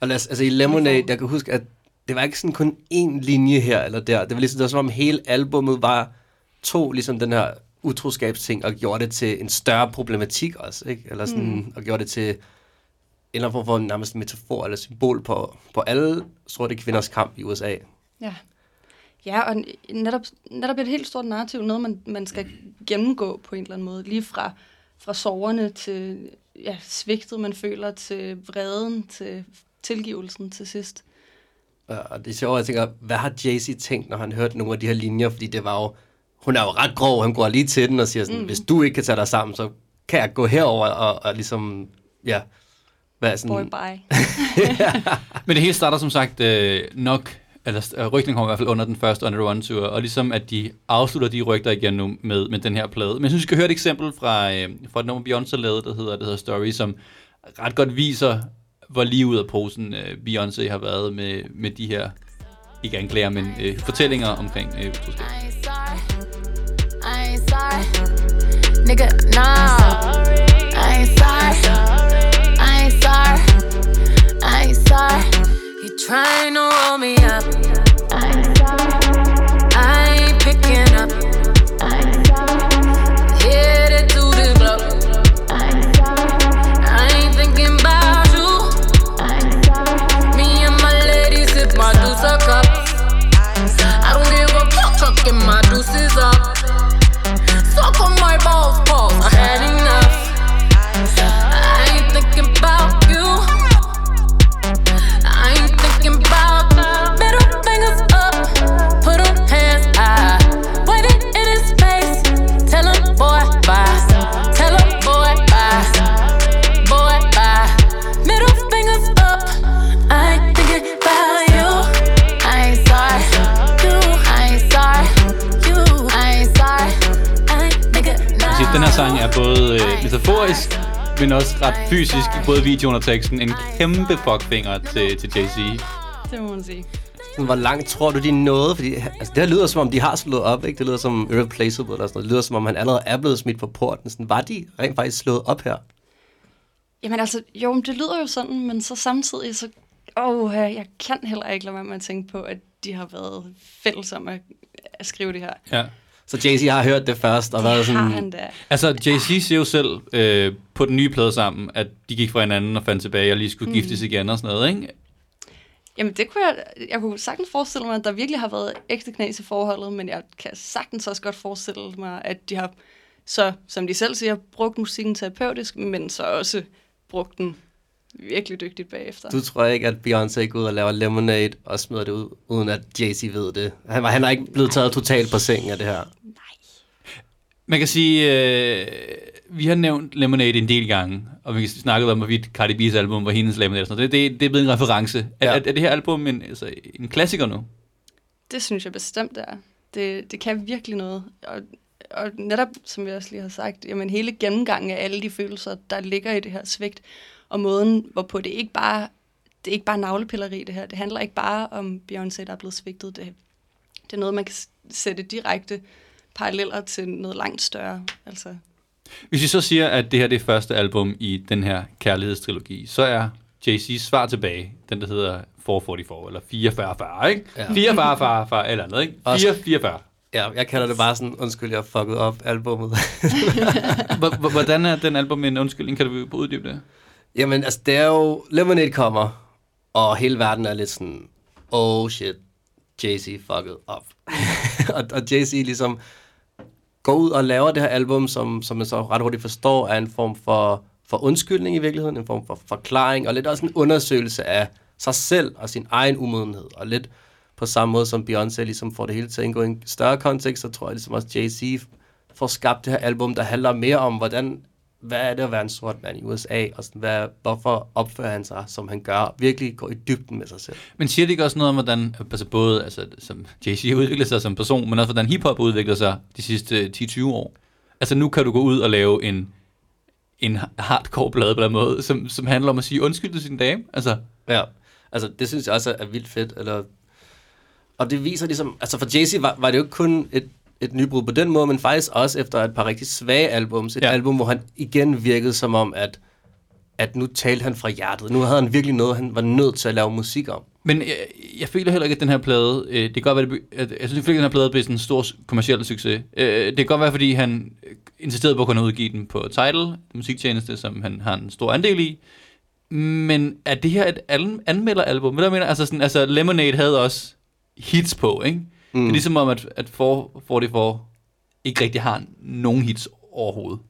Og lad os, altså i Lemonade, jeg kan huske, at det var ikke sådan kun én linje her eller der. Det var ligesom, det var som om hele albummet var to ligesom den her utroskabsting og gjorde det til en større problematik også, ikke? Eller sådan, mm. og gjorde det til eller form for nærmest metafor eller symbol på, på alle sorte kvinders kamp i USA. Ja. Ja, og netop, netop et helt stort narrativ, noget man, man skal gennemgå på en eller anden måde. Lige fra, fra soverne til ja, svigtet, man føler, til vreden, til tilgivelsen til sidst. Ja, Og det er sjovt, jeg tænker, hvad har Jay-Z tænkt, når han hørte nogle af de her linjer? Fordi det var jo, hun er jo ret grov, han går lige til den og siger sådan, mm. hvis du ikke kan tage dig sammen, så kan jeg gå herover og, og ligesom, ja, hvad er sådan... Boy, bye. Men det hele starter som sagt øh, nok, eller øh, rygten kommer i hvert fald under den første Under One Tour, og ligesom at de afslutter de rygter igen nu med, med den her plade. Men jeg synes, vi skal høre et eksempel fra, øh, fra et nummer Beyoncé lavede, der hedder, der hedder Story, som ret godt viser, hvor lige ud af posen øh, Beyoncé har været med, med de her, ikke anklager, men øh, fortællinger omkring øh, utroskab. I ain't sorry. I ain't sorry. Nigga, nah. I ain't sorry. Sorry. I ain't sorry. You trying to roll me up. I ain't men også ret fysisk i både videoen og teksten. En kæmpe fuckfinger til, til Jay-Z. Det må man sige. Sådan, hvor langt tror du, de nåede? Fordi altså, det her lyder som om, de har slået op, ikke? Det lyder som irreplaceable eller sådan noget. Det lyder som om, han allerede er blevet smidt på porten. Sådan, var de rent faktisk slået op her? Jamen altså, jo, men det lyder jo sådan, men så samtidig så... Åh, oh, jeg kan heller ikke lade være med at tænke på, at de har været fælles om at, at skrive det her. Ja. Så Jay-Z har hørt det først og været Det har sådan... han da. Altså, Jay-Z siger jo selv øh, på den nye plade sammen, at de gik fra hinanden og fandt tilbage og lige skulle mm. giftes igen og sådan noget, ikke? Jamen, det kunne jeg, jeg kunne sagtens forestille mig, at der virkelig har været ægte knas i forholdet, men jeg kan sagtens også godt forestille mig, at de har, så, som de selv siger, brugt musikken terapeutisk, men så også brugt den virkelig dygtigt bagefter. Du tror ikke, at Beyoncé går ud og laver Lemonade og smider det ud, uden at Jay-Z ved det? Han, var, han er ikke blevet taget totalt på sengen af det her. Man kan sige, øh, vi har nævnt Lemonade en del gange, og vi snakkede om, hvorvidt Cardi B's album var hendes Lemonade. og Sådan noget. Det, det, det er blevet en reference. Er, Ja. er, er det her album en, altså, en klassiker nu? Det synes jeg bestemt er. Det, det kan virkelig noget. Og, og netop, som vi også lige har sagt, jamen hele gennemgangen af alle de følelser, der ligger i det her svigt, og måden, hvorpå det ikke bare det er ikke bare navlepilleri, det her. Det handler ikke bare om Beyoncé, der er blevet svigtet. Det, det er noget, man kan sætte direkte paralleller til noget langt større. Altså, Hvis vi så siger, at det her det er første album i den her kærlighedstrilogi, så er Jay-Z's svar tilbage, den der hedder 444, eller 444, ikke? Ja. Ja. 444, eller andet, ikke? Også- 444. Ja, jeg kalder det bare sådan, undskyld, jeg fucked op hvor- Hvordan er den album en undskyldning? Kan du uddybe det? Jamen, altså, det er jo... Lemonade kommer, og hele verden er lidt sådan, oh shit, Jay-Z fucked up. og, og Jay-Z ligesom går ud og laver det her album, som, som man så ret hurtigt forstår, er en form for, for undskyldning i virkeligheden, en form for forklaring, og lidt også en undersøgelse af sig selv og sin egen umodenhed, og lidt på samme måde som Beyoncé ligesom får det hele til at indgå i en større kontekst, så tror jeg ligesom også Jay-Z får skabt det her album, der handler mere om, hvordan, hvad er det at være en sort mand i USA, og sådan, hvad, hvorfor opfører han sig, som han gør, virkelig går i dybden med sig selv. Men siger det ikke også noget om, hvordan altså både altså, som Jay-Z har udviklet sig som person, men også hvordan hiphop har udviklet sig de sidste 10-20 år? Altså nu kan du gå ud og lave en, en hardcore plade på den måde, som, som handler om at sige undskyld til sin dame. Altså, Ja, altså det synes jeg også er vildt fedt. Eller, og det viser ligesom, altså for Jay-Z var, var det jo ikke kun et, et nybrud på den måde, men faktisk også efter et par rigtig svage albums. Et Ja. album, hvor han igen virkede som om, at, at nu talte han fra hjertet. Nu havde han virkelig noget, han var nødt til at lave musik om. Men jeg, jeg føler heller ikke, at den her plade, øh, det kan godt være, det, at, jeg synes ikke, at den her plade blev sådan en stor kommerciel succes. Øh, det kan godt være, fordi han øh, insisterede på at kunne udgive den på Tidal, en musiktjeneste, som han har en stor andel i. Men er det her et an- anmelderalbum? Hvad jeg mener? Altså, sådan, altså Lemonade havde også hits på, ikke? Mm. Det er ligesom om, at, at 444 ikke rigtig har nogen hits overhovedet.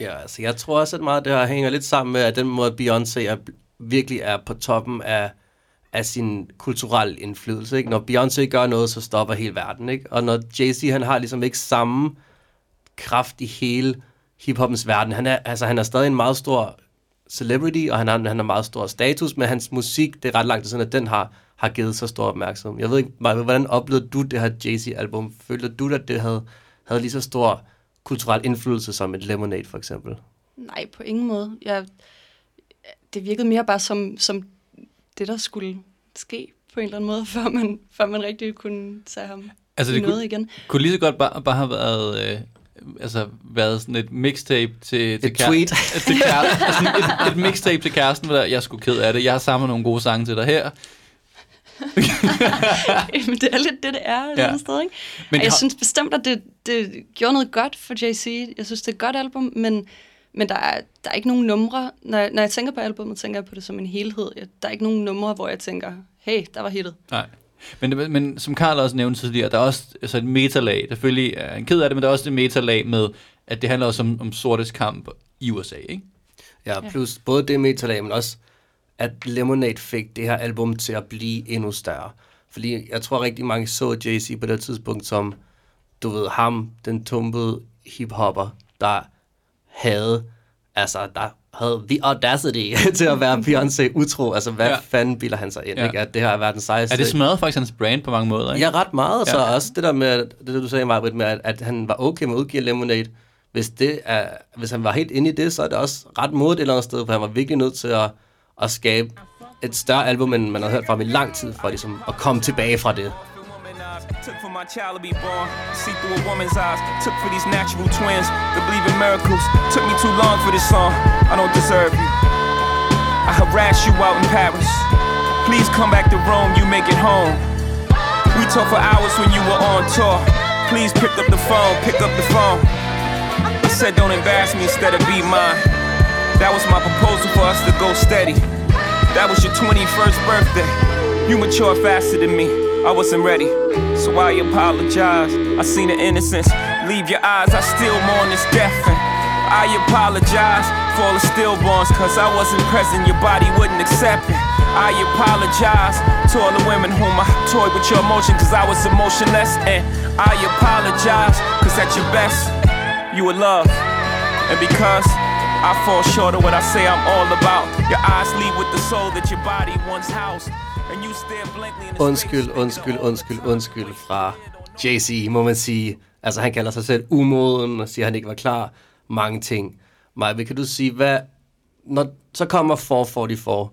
Ja, altså jeg tror også, at meget af det her hænger lidt sammen med, at den måde, Beyoncé er, virkelig er på toppen af, af sin kulturelle indflydelse. Ikke? Når Beyoncé gør noget, så stopper hele verden. Ikke? Og når Jay-Z, han har ligesom ikke samme kraft i hele hiphoppens verden. Han er, altså, han er stadig en meget stor celebrity, og han har, han har meget stor status, men hans musik, det er ret langt siden, at den har, har givet så stor opmærksomhed. Jeg ved ikke, hvordan oplevede du det her Jay-Z-album? Følte du, at det havde, havde lige så stor kulturel indflydelse som et Lemonade, for eksempel? nej, på ingen måde. Jeg, det virkede mere bare som, som det, der skulle ske på en eller anden måde, før man, før man rigtig kunne tage ham Altså, det noget kunne, igen. kunne lige så godt bare, bare have været... Øh, altså været sådan et mixtape til, til, Et tweet. til kæresten. altså et, et mixtape til kæresten, hvor der, jeg er sgu ked af det. Jeg har samlet nogle gode sange til dig her. Men det er lidt det, det er et Ja. ja. andet sted, ikke? Men jeg har- synes bestemt, at det, det gjorde noget godt for JC. Jeg synes, det er et godt album, men, men der, er, der er ikke nogen numre. Når, jeg- når jeg tænker på albummet, tænker jeg på det som en helhed. Jeg- Der er ikke nogen numre, hvor jeg tænker, hey, der var hittet. Nej. Men, men som Karl også nævnte tidligere, der er også altså et metalag. Selvfølgelig er han ked af det, men der er også det metalag med, at det handler også om, om sortes kamp i USA, ikke? Ja, plus både det metalag, men også, at Lemonade fik det her album til at blive endnu større. Fordi jeg tror rigtig mange så Jay-Z på det tidspunkt som, du ved, ham, den tumpede hiphopper, der havde, altså, der havde the audacity til at være Beyoncé utro. Altså, hvad Ja. ja. fanden bilder han sig ind, Ja. ja. ikke? At det her er verdens sejeste. Er det smadret faktisk hans brand på mange måder, ikke? Ja, ret meget. Og så Ja. også det der med, det der, du sagde, Marbrit, med, at, at han var okay med at udgive Lemonade. Hvis, det er, hvis han var helt inde i det, så er det også ret modigt et eller andet sted, for han var virkelig nødt til at, at skabe et større album, end man har hørt fra ham i lang tid, for ligesom at komme tilbage fra det. Took for my child to be born. See through a woman's eyes. Took for these natural twins to believe in miracles. Took me too long for this song. I don't deserve you. I harassed you out in Paris. Please come back to Rome. You make it home. We talked for hours when you were on tour. Please pick up the phone. Pick up the phone. I said don't embarrass me instead of be mine. That was my proposal for us to go steady. That was your 21st birthday. You matured faster than me. I wasn't ready, so I apologize. I seen the innocence leave your eyes. I still mourn this death. And I apologize for all the stillborns, cause I wasn't present. Your body wouldn't accept it. I apologize to all the women whom I toyed with your emotion, cause I was emotionless. And I apologize, cause at your best, you were love. And because I fall short of what I say I'm all about, your eyes lead with the soul that your body once housed. And you stare blankly in the Undskyld, undskyld, undskyld, undskyld fra JC, må man sige. Altså, han kalder sig selv umoden og siger, at han ikke var klar. Mange ting. Maja, kan du sige, hvad, når så kommer 444,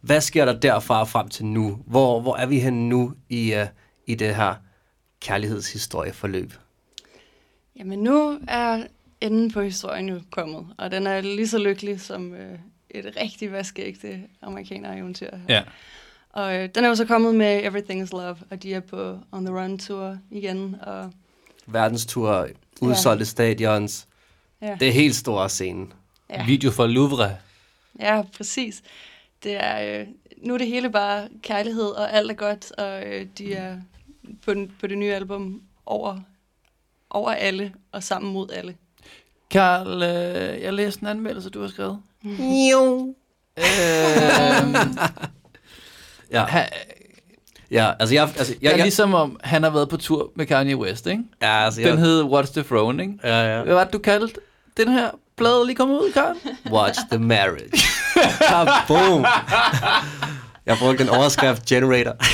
hvad sker der derfra frem til nu? Hvor, hvor er vi henne nu i, uh, i det her kærlighedshistorieforløb? Jamen nu er enden på historien jo kommet, og den er lige så lykkelig som øh, et rigtig vaskeægte amerikaner-eventyr. Ja. Og øh, den er jo så kommet med Everything is Love, og de er på On the Run Tour igen, og Verdenstur, udsolgte stadions. ja, Det er helt store scenen. ja, Video for Louvre. ja præcis. Det er, øh, nu er det hele bare kærlighed, og alt er godt, og øh, de er på, den, på det nye album over, over alle, og sammen mod alle. Karl, øh, jeg læste en anmeldelse, du har skrevet. Jo. Øh, Ja, ha, ja altså jeg... Altså, ja, jeg, jeg ligesom om han har været på tur med Kanye West, ikke? ja, altså, Den jeg, hed What's the Throne, ikke? ja, ja. Hvad var det, du kaldte den her plade lige kommet ud, Karl? Watch the marriage. Kaboom! Jeg brugte en overskrift generator.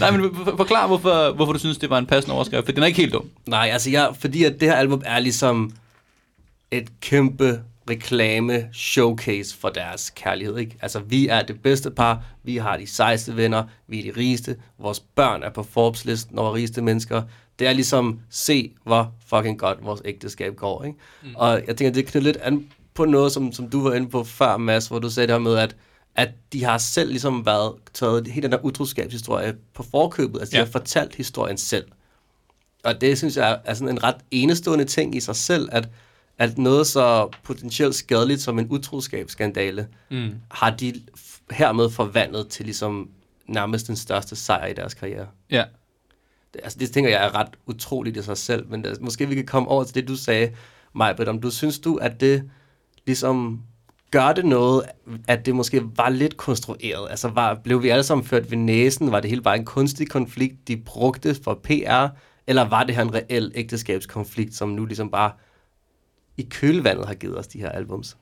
Nej, men for- forklar, hvorfor, hvorfor du synes, det var en passende overskrift, for den er ikke helt dum. Nej, altså jeg, fordi at det her album er ligesom et kæmpe reklame showcase for deres kærlighed, ikke? Altså, vi er det bedste par, vi har de sejeste venner, vi er de rigeste, vores børn er på Forbes-listen over rigeste mennesker. Det er ligesom, se hvor fucking godt vores ægteskab går, ikke? Mm. Og jeg tænker, det knytter lidt an på noget, som, som du var inde på før, Mads, hvor du sagde det her med, at at de har selv ligesom været taget hele den der utroskabshistorie på forkøbet. Altså, de Ja. har fortalt historien selv. Og det synes jeg er sådan en ret enestående ting i sig selv, at, at noget så potentielt skadeligt som en utroskabsskandale, Mm. har de hermed forvandlet til ligesom nærmest den største sejr i deres karriere. Ja. Det, altså, det tænker jeg er ret utroligt i sig selv, men det, måske vi kan komme over til det, du sagde, Majbrit, om du synes du, at det ligesom gør det noget, at det måske var lidt konstrueret? Altså, var, blev vi alle sammen ført ved næsen? Var det hele bare en kunstig konflikt, de brugte for PR? Eller var det her en reel ægteskabskonflikt, som nu ligesom bare i kølvandet har givet os de her albums?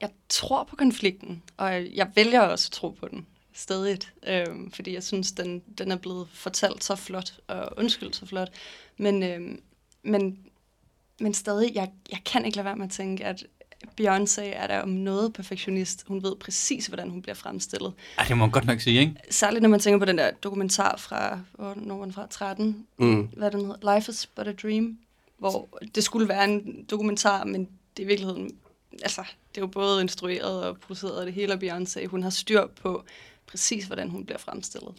Jeg tror på konflikten, og jeg vælger også at tro på den stedigt, øh, fordi jeg synes, den, den er blevet fortalt så flot, og undskyldt så flot. Men, øh, men, men stadig, jeg, jeg kan ikke lade være med at tænke, at Beyoncé er der om noget perfektionist. Hun ved præcis, hvordan hun bliver fremstillet. Ej, det må man godt nok sige, ikke? Særligt når man tænker på den der dokumentar fra, hvornår var den fra, 13, Mm. hvad den hedder, Life is but a Dream, hvor det skulle være en dokumentar, men det er i virkeligheden, altså, det er jo både instrueret og produceret og det hele af Beyoncé. Hun har styr på præcis, hvordan hun bliver fremstillet.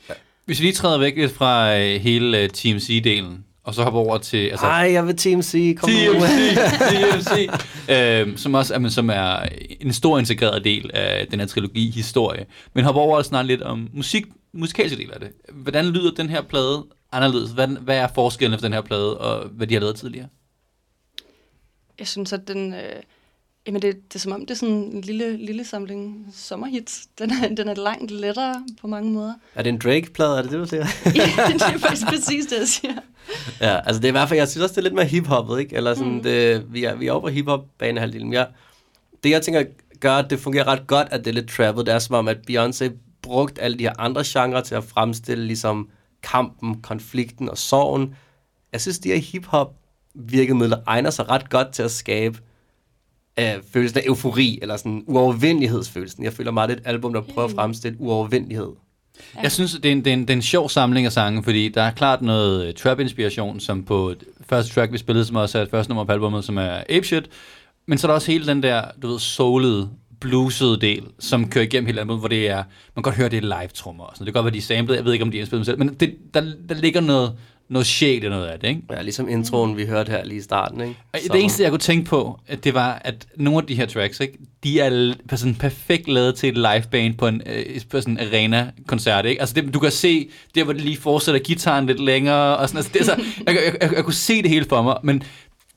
Hvis vi lige træder væk lidt fra øh, hele øh, TMC-delen, og så hopper over til... Altså, Ej, jeg vil Team C. Kom nu. TMC, TMC, øh, som også er, som er en stor integreret del af den her trilogi-historie. Men hopper over og snakke lidt om musik, musikalske del af det. Hvordan lyder den her plade anderledes? Hvad, hvad er forskellen efter den her plade, og hvad de har lavet tidligere? Jeg synes, at den... Øh, jamen det, det er som om, det er sådan en lille, lille samling sommerhits. Den er, den er langt lettere på mange måder. Er det en Drake-plade? Er det det, du siger? ja, det er faktisk præcis det, jeg siger. Ja, altså det er i hvert fald, jeg synes også, det er lidt mere hiphoppet, ikke? Eller sådan, mm. det, vi, er, vi er over på hiphop-banehalvdelen. Men jeg, det jeg tænker gør, at det fungerer ret godt, at det er lidt trappet, det er som om, at Beyoncé brugte alle de her andre genrer til at fremstille ligesom kampen, konflikten og sorgen. Jeg synes, de her hip-hop virkemidler egner sig ret godt til at skabe øh, følelsen af eufori, eller sådan uovervindelighedsfølelsen. Jeg føler meget, det er et album, der prøver at fremstille uovervindelighed. Ja. Jeg synes, det er, en, det, er en, det er en sjov samling af sange, fordi der er klart noget øh, trap-inspiration, som på første track, vi spillede, som også er et første nummer på albumet, som er Ape Shit. Men så er der også hele den der, du ved, soulede, bluesede del, som kører igennem hele albumet, hvor det er, man kan godt høre, det er live-trummer og sådan. Det kan godt være, de er samlet, jeg ved ikke, om de er indspillet dem selv, men det, der, der ligger noget, noget sjæl noget af det, ikke? Ja, ligesom introen, vi hørte her lige i starten, ikke? Og det eneste, jeg kunne tænke på, at det var, at nogle af de her tracks, ikke, de er sådan perfekt lavet til et liveband på en øh, på sådan en arena-koncert. Ikke? Altså det, du kan se, der hvor det lige fortsætter gitaren lidt længere, og sådan, altså, det så, jeg, jeg, jeg, jeg, kunne se det hele for mig, men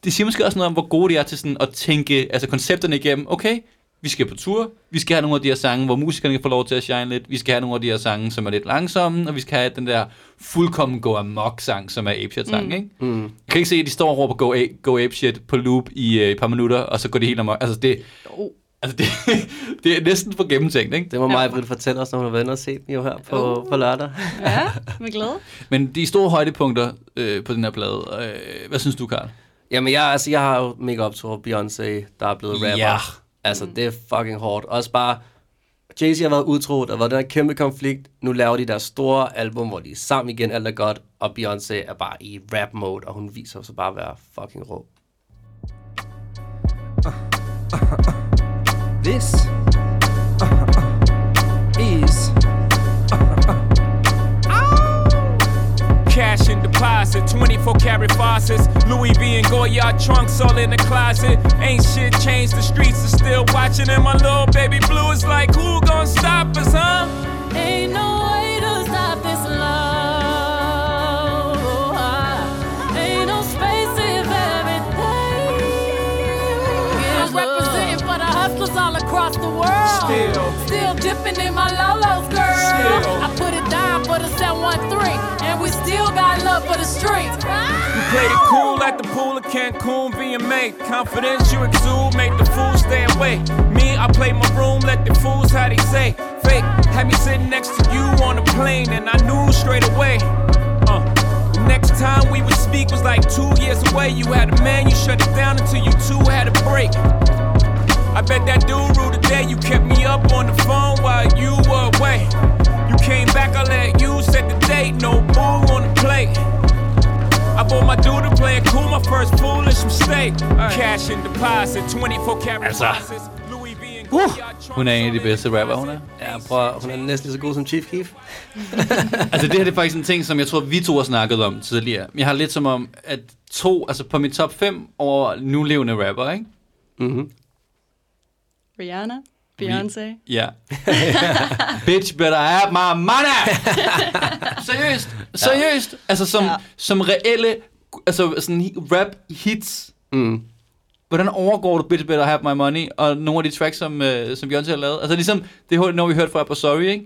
det siger måske også noget om, hvor gode de er til sådan at tænke altså koncepterne igennem. Okay, vi skal på tur, vi skal have nogle af de her sange, hvor musikerne kan få lov til at shine lidt, vi skal have nogle af de her sange, som er lidt langsomme, og vi skal have den der fuldkommen go amok sang, som er Ape Shit sang, mm. ikke? Mm. Jeg kan ikke se, at de står og råber go, A- go Ape Shit på loop i øh, et par minutter, og så går det helt amok. Altså, det, Jo. altså det, det er næsten for gennemtænkt, ikke? Det må mig, Britt, fortælle os, når hun har været og set den jo her på, Uh. på lørdag. Ja, med glæde. Men de store højdepunkter øh, på den her plade, øh, hvad synes du, Karl? Jamen, jeg, altså, jeg har jo mega optur Beyoncé, der er blevet rapper. Ja. Altså, det er fucking hårdt. Også bare, Jay-Z har været utro, der været den her kæmpe konflikt. Nu laver de der store album, hvor de er sammen igen, alt er godt. Og Beyoncé er bare i rap mode, og hun viser sig bare at være fucking rå. This is Cash and deposit, 24 karat faucets, Louis V and Goyard trunks all in the closet. Ain't shit changed, the streets are still watching, and my little baby blue is like, who gon' stop us, huh? Ain't no way to stop this love. Ain't no space if everything I'm for the hustlers all across the world. Still. Still dipping in my Lolo's, girl. Still. I put it down for the 713, and we still got love for the streets. We played it cool at the pool of Cancun, VMA. Confidence you exude, make the fools stay away. Me, I play my room, let the fools how they say. Fake, had me sitting next to you on the plane, and I knew straight away. Uh, next time we would speak was like two years away. You had a man, you shut it down until you two had a break. I bet that dude ruled the day you kept me up on the phone while you were away. Came back, I let you set the date, no boo on the plate. I bought my dude to play it cool, my first foolish mistake. Cash and deposit, 24 karat Altså. Goyard Hun er en af de bedste rapper, hun er. Ja, prøv, hun er næsten lige så god som Chief Keef. Altså det her det er faktisk en ting, som jeg tror, vi to har snakket om tidligere. Jeg har lidt som om, at to, altså på min top 5 over nulevende rapper, ikke? Mm-hmm. Rihanna, Beyoncé. Ja. Bitch better have my money! seriøst, seriøst. Altså som, Ja. som reelle, altså sådan rap hits. Mm. Hvordan overgår du Bitch Better Have My Money og nogle af de tracks, som, øh, som Beyoncé har lavet? Altså ligesom, det når vi hørte fra på Sorry, ikke?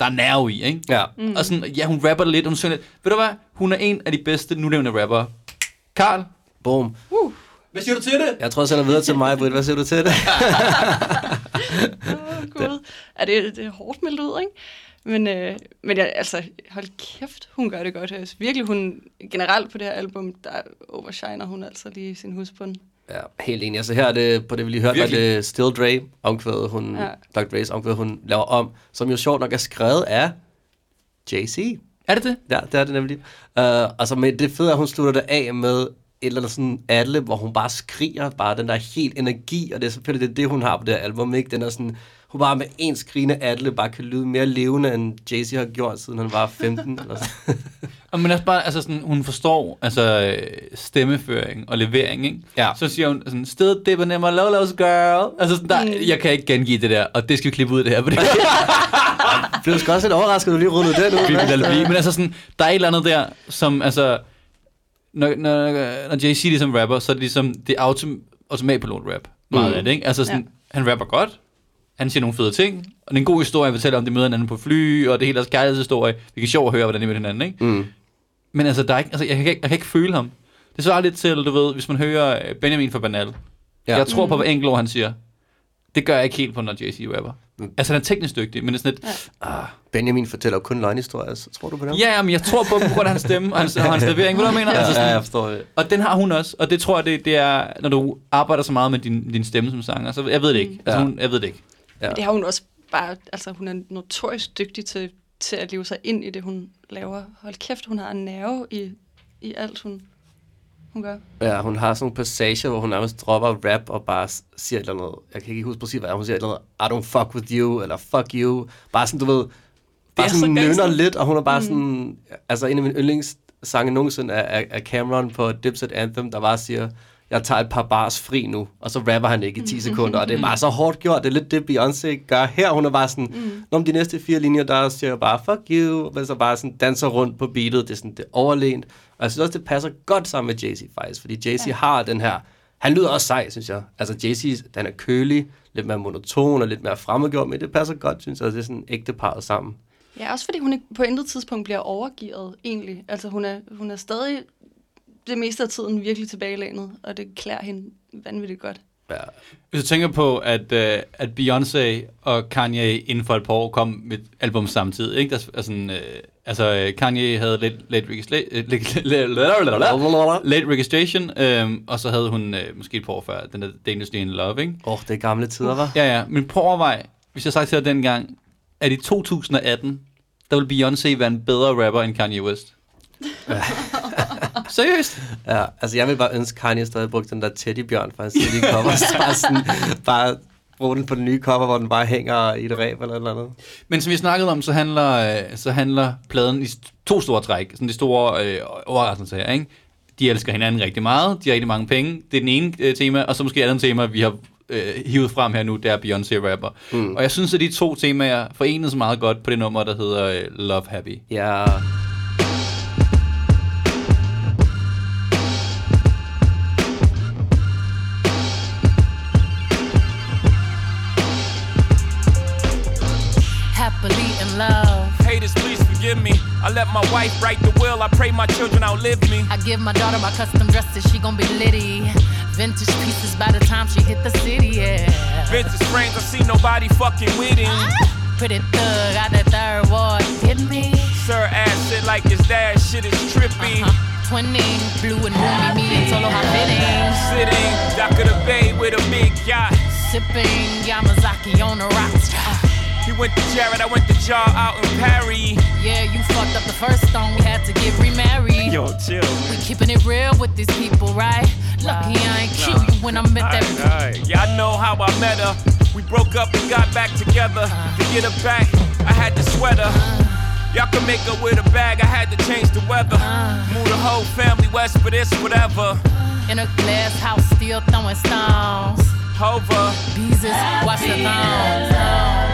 Der er nerve i, ikke? Ja. Mm. Og sådan, ja, hun rapper lidt, hun synger lidt. Ved du hvad? Hun er en af de bedste nulevende rapper. Karl, Boom. hvad siger du til det? Jeg tror, jeg sender videre til mig, Britt. Hvad siger du til det? Åh, Gud. Er det, det er hårdt meldt ud, ikke? Men, øh, men jeg, altså, hold kæft, hun gør det godt. Altså, virkelig, hun generelt på det her album, der overshiner hun altså lige sin husbund. Ja, helt enig. Altså her er det, på det vi lige hørte, var det Still Dre, omkvædet hun, Ja. Dr. Dre's omkvædet, hun laver om, som jo sjovt nok er skrevet af Jay-Z. Er det det? Ja, det er det nemlig. Uh, altså, men det fede er, at hun slutter det af med eller andet sådan adle, hvor hun bare skriger, bare den der helt energi, og det er selvfølgelig det, det hun har på det her album, ikke? Den er sådan, hun bare med en skrigende adle bare kan lyde mere levende, end Jay-Z har gjort, siden han var 15. eller sådan. Og men også bare, altså sådan, hun forstår altså stemmeføring og levering, ikke? Ja. Så siger hun sådan, sted dipper nemmer low lows girl. Altså sådan, der, jeg kan ikke gengive det der, og det skal vi klippe ud af det her, for det Blev du sgu også lidt overrasket, at du lige rundede den ud. vi vil blive. Men altså sådan, der er et eller andet der, som altså, når, når, når Jay-Z ligesom rapper, så er det ligesom, det er autom, automatpilot rap. Meget Mm. af det, ikke? Altså sådan, ja. han rapper godt, han siger nogle fede ting, og det er en god historie, han fortæller om, de møder hinanden på fly, og det hele er kærlighedshistorie. Det er sjovt at høre, hvordan de møder hinanden, ikke? Mm. Men altså, der er ikke, altså jeg, kan ikke, jeg kan ikke føle ham. Det svarer lidt til, du ved, hvis man hører øh, Benjamin fra Banal. Ja. Jeg tror på hver enkelt ord, han siger. Det gør jeg ikke helt på, når Jay-Z rapper. Mm. Altså, han er teknisk dygtig, men det er sådan lidt... Ah. Benjamin fortæller kun løgnhistorier, så tror du på dem? Ja, men jeg tror på, på grund af hans stemme og hans, og hans levering. Ved du, hvad jeg mener? ja, altså, ja, sådan, jeg forstår det. og den har hun også, og det tror jeg, det, det er, når du arbejder så meget med din, din stemme som sanger. Så jeg ved det ikke. Altså, Ja. hun, jeg ved det ikke. Ja. Men det har hun også bare, altså hun er notorisk dygtig til, til at leve sig ind i det, hun laver. Hold kæft, hun har en nerve i, i alt, hun, hun gør. Ja, hun har sådan nogle passager, hvor hun nærmest dropper rap og bare siger et eller andet. Jeg kan ikke huske præcis, hvad hun siger. Et eller andet, I don't fuck with you, eller fuck you. Bare sådan, du ved, bare sådan så nynner gangster. lidt, og hun er bare mm. sådan, altså en af mine yndlingssange nogensinde er, er, er Cameron på Dipset Anthem, der bare siger, jeg tager et par bars fri nu, og så rapper han ikke i 10 sekunder, og det er bare så hårdt gjort, det er lidt det Beyoncé gør her, hun er bare sådan, mm. når de næste fire linjer, der siger jeg bare, fuck you, men så bare sådan danser rundt på beatet, det er sådan, det er overlænt, og jeg synes også, det passer godt sammen med Jay-Z faktisk, fordi Jay-Z ja. har den her, Han lyder også sej, synes jeg. Altså, Jay-Z, den er kølig, lidt mere monoton og lidt mere fremmedgjort, men det passer godt, synes jeg. Det er sådan ægte parret sammen. Ja, også fordi hun ikke på intet tidspunkt bliver overgivet, egentlig. Altså, hun er, hun er stadig det meste af tiden virkelig tilbagelænet, og det klæder hende vanvittigt godt. Ja. Hvis du tænker på, at, øh, at Beyoncé og Kanye inden for et par år kom med et album samtidig, ikke? Der, er sådan, øh, altså, øh, Kanye havde Late, late, late, late, Registration, øh, og så havde hun øh, måske et par år før, den der Dangerously in Love, ikke? Åh, oh, det er gamle tider, var. Ja, ja, men at overvej, hvis jeg sagde til dig dengang, at i 2018, der vil Beyoncé være en bedre rapper end Kanye West. Seriøst? Ja, altså jeg vil bare ønske, Kanye stadig brugte den der teddybjørn fra hans tidlige cover. Så bare sådan, bare bruge den på den nye cover, hvor den bare hænger i et ræb eller noget andet. Men som vi snakkede om, så handler, øh, så handler pladen i to store træk. Sådan de store øh, overraskelser her, ikke? De elsker hinanden rigtig meget. De har rigtig mange penge. Det er den ene øh, tema. Og så måske et andet tema, vi har øh, hivet frem her nu, det er Beyoncé rapper. Mm. Og jeg synes, at de to temaer forenes meget godt på det nummer, der hedder øh, Love Happy. Ja, Happily I let my wife write the will. I pray my children outlive me. I give my daughter my custom dresses, she gon' be litty. Vintage pieces by the time she hit the city, yeah. Vintage frames, I see nobody fucking with him. Pretty thug, got the third ward, get me? Sir ass shit like his dad, shit is trippy. Uh-huh. Twinning, blue and roomy, me and solo hot fitting. Sitting, dock of the bay with a big yacht. Sipping Yamazaki on the rocks. He went to Jared, I went to Jar out in Paris. Yeah, you fucked up the first stone, we had to get remarried. Yo, chill. We keeping it real with these people, right? Lucky I ain't kill you when I met that. Alright, yeah, I know how I met her. We broke up and got back together. To get her back, I had to sweat her. Y'all can make her with a bag, I had to change the weather. Move the whole family west for this, whatever. In a glass house, still throwing stones. Hover. Jesus, watch the thongs.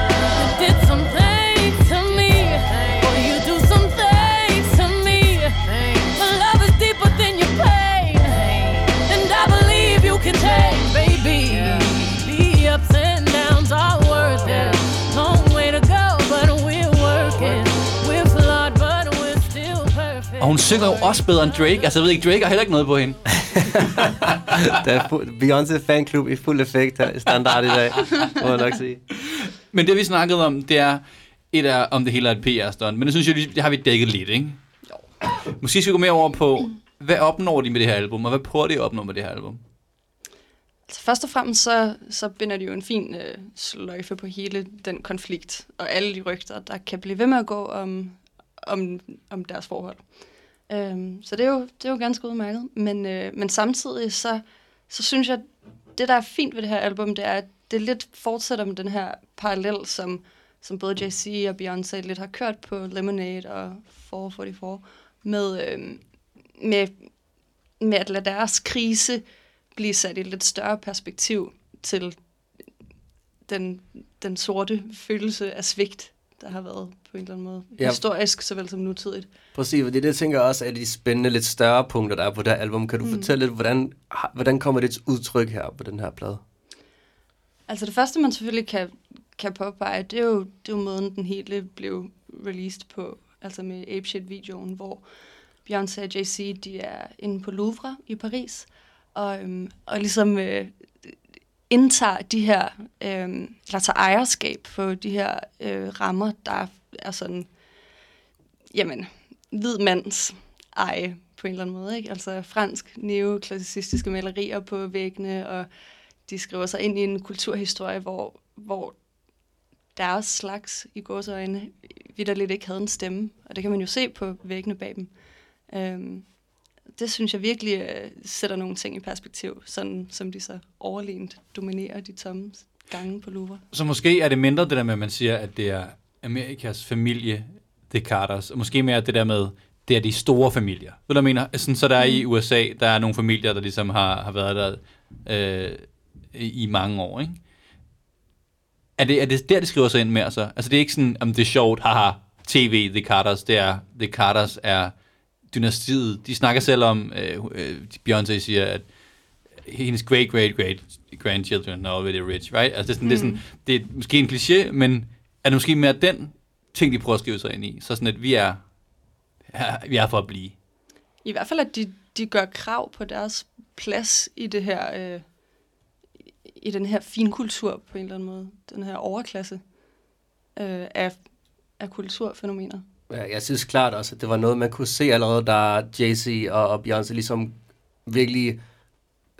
Og hun synger jo også bedre end Drake. Altså, jeg ved ikke, Drake har heller ikke noget på hende. der er fu- Beyoncé fanklub i fuld effekt her standard i dag, må jeg nok sige. Men det, vi snakkede om, det er, et er, om det hele er et PR-stunt. Men det synes jeg, det har vi dækket lidt, ikke? Jo. Måske skal vi gå mere over på, hvad opnår de med det her album, og hvad prøver de at opnå med det her album? Altså først og fremmest så, så binder de jo en fin øh, sløjfe på hele den konflikt, og alle de rygter, der kan blive ved med at gå om, om, om deres forhold. Øhm, så det er, jo, det er jo ganske udmærket. Men, øh, men samtidig så, så synes jeg, det der er fint ved det her album, det er, at det lidt fortsætter med den her parallel, som, som både Jay-Z og Beyoncé lidt har kørt på Lemonade og 444, med, øh, med, med at lade deres krise blive sat i et lidt større perspektiv til den, den sorte følelse af svigt, der har været på en eller anden måde. Ja. Historisk såvel som nutidigt. Præcis, fordi det tænker jeg også er de spændende, lidt større punkter, der er på det her album. Kan du mm. fortælle lidt, hvordan, hvordan kommer det til udtryk her på den her plade? Altså det første, man selvfølgelig kan, kan påpege, det er, jo, det er jo måden, den hele blev released på. Altså med Apeshit-videoen, hvor Beyoncé og Jay-Z, de er inde på Louvre i Paris, og, øhm, og ligesom øh, indtager de her, øh, eller tager ejerskab på de her øh, rammer, der er sådan, jamen, hvid mands eje på en eller anden måde, ikke? Altså fransk neoklassicistiske malerier på væggene, og de skriver sig ind i en kulturhistorie, hvor, hvor deres slags i gåsøjne vidderligt ikke havde en stemme. Og det kan man jo se på væggene bag dem. Øhm, det synes jeg virkelig øh, sætter nogle ting i perspektiv, sådan som de så overlegent dominerer de tomme gange på Louvre. Så måske er det mindre det der med, at man siger, at det er Amerikas familie, det er Carters. Og måske mere det der med, det er de store familier. Ved du, mener? Sådan, så der er i USA, der er nogle familier, der ligesom har, har været der øh, i mange år, ikke? Er det, er det der, det skriver sig ind mere så? Altså det er ikke sådan, om det er sjovt, haha, TV, The Carters, det er, The Carters er dynastiet. De snakker selv om, øh, øh, Beyoncé siger, at hendes great, great, great grandchildren are already rich, right? Altså, det er, sådan, mm. det, er sådan, det er måske en kliché, men er det måske mere den ting, de prøver at skrive sig ind i? Så sådan, at vi er, ja, vi er for at blive. I hvert fald, at de, de gør krav på deres plads i det her, øh, i den her finkultur på en eller anden måde. Den her overklasse øh, af, af kulturfænomener. Ja, jeg synes klart også, at det var noget, man kunne se allerede, da Jay-Z og, og Beyoncé ligesom virkelig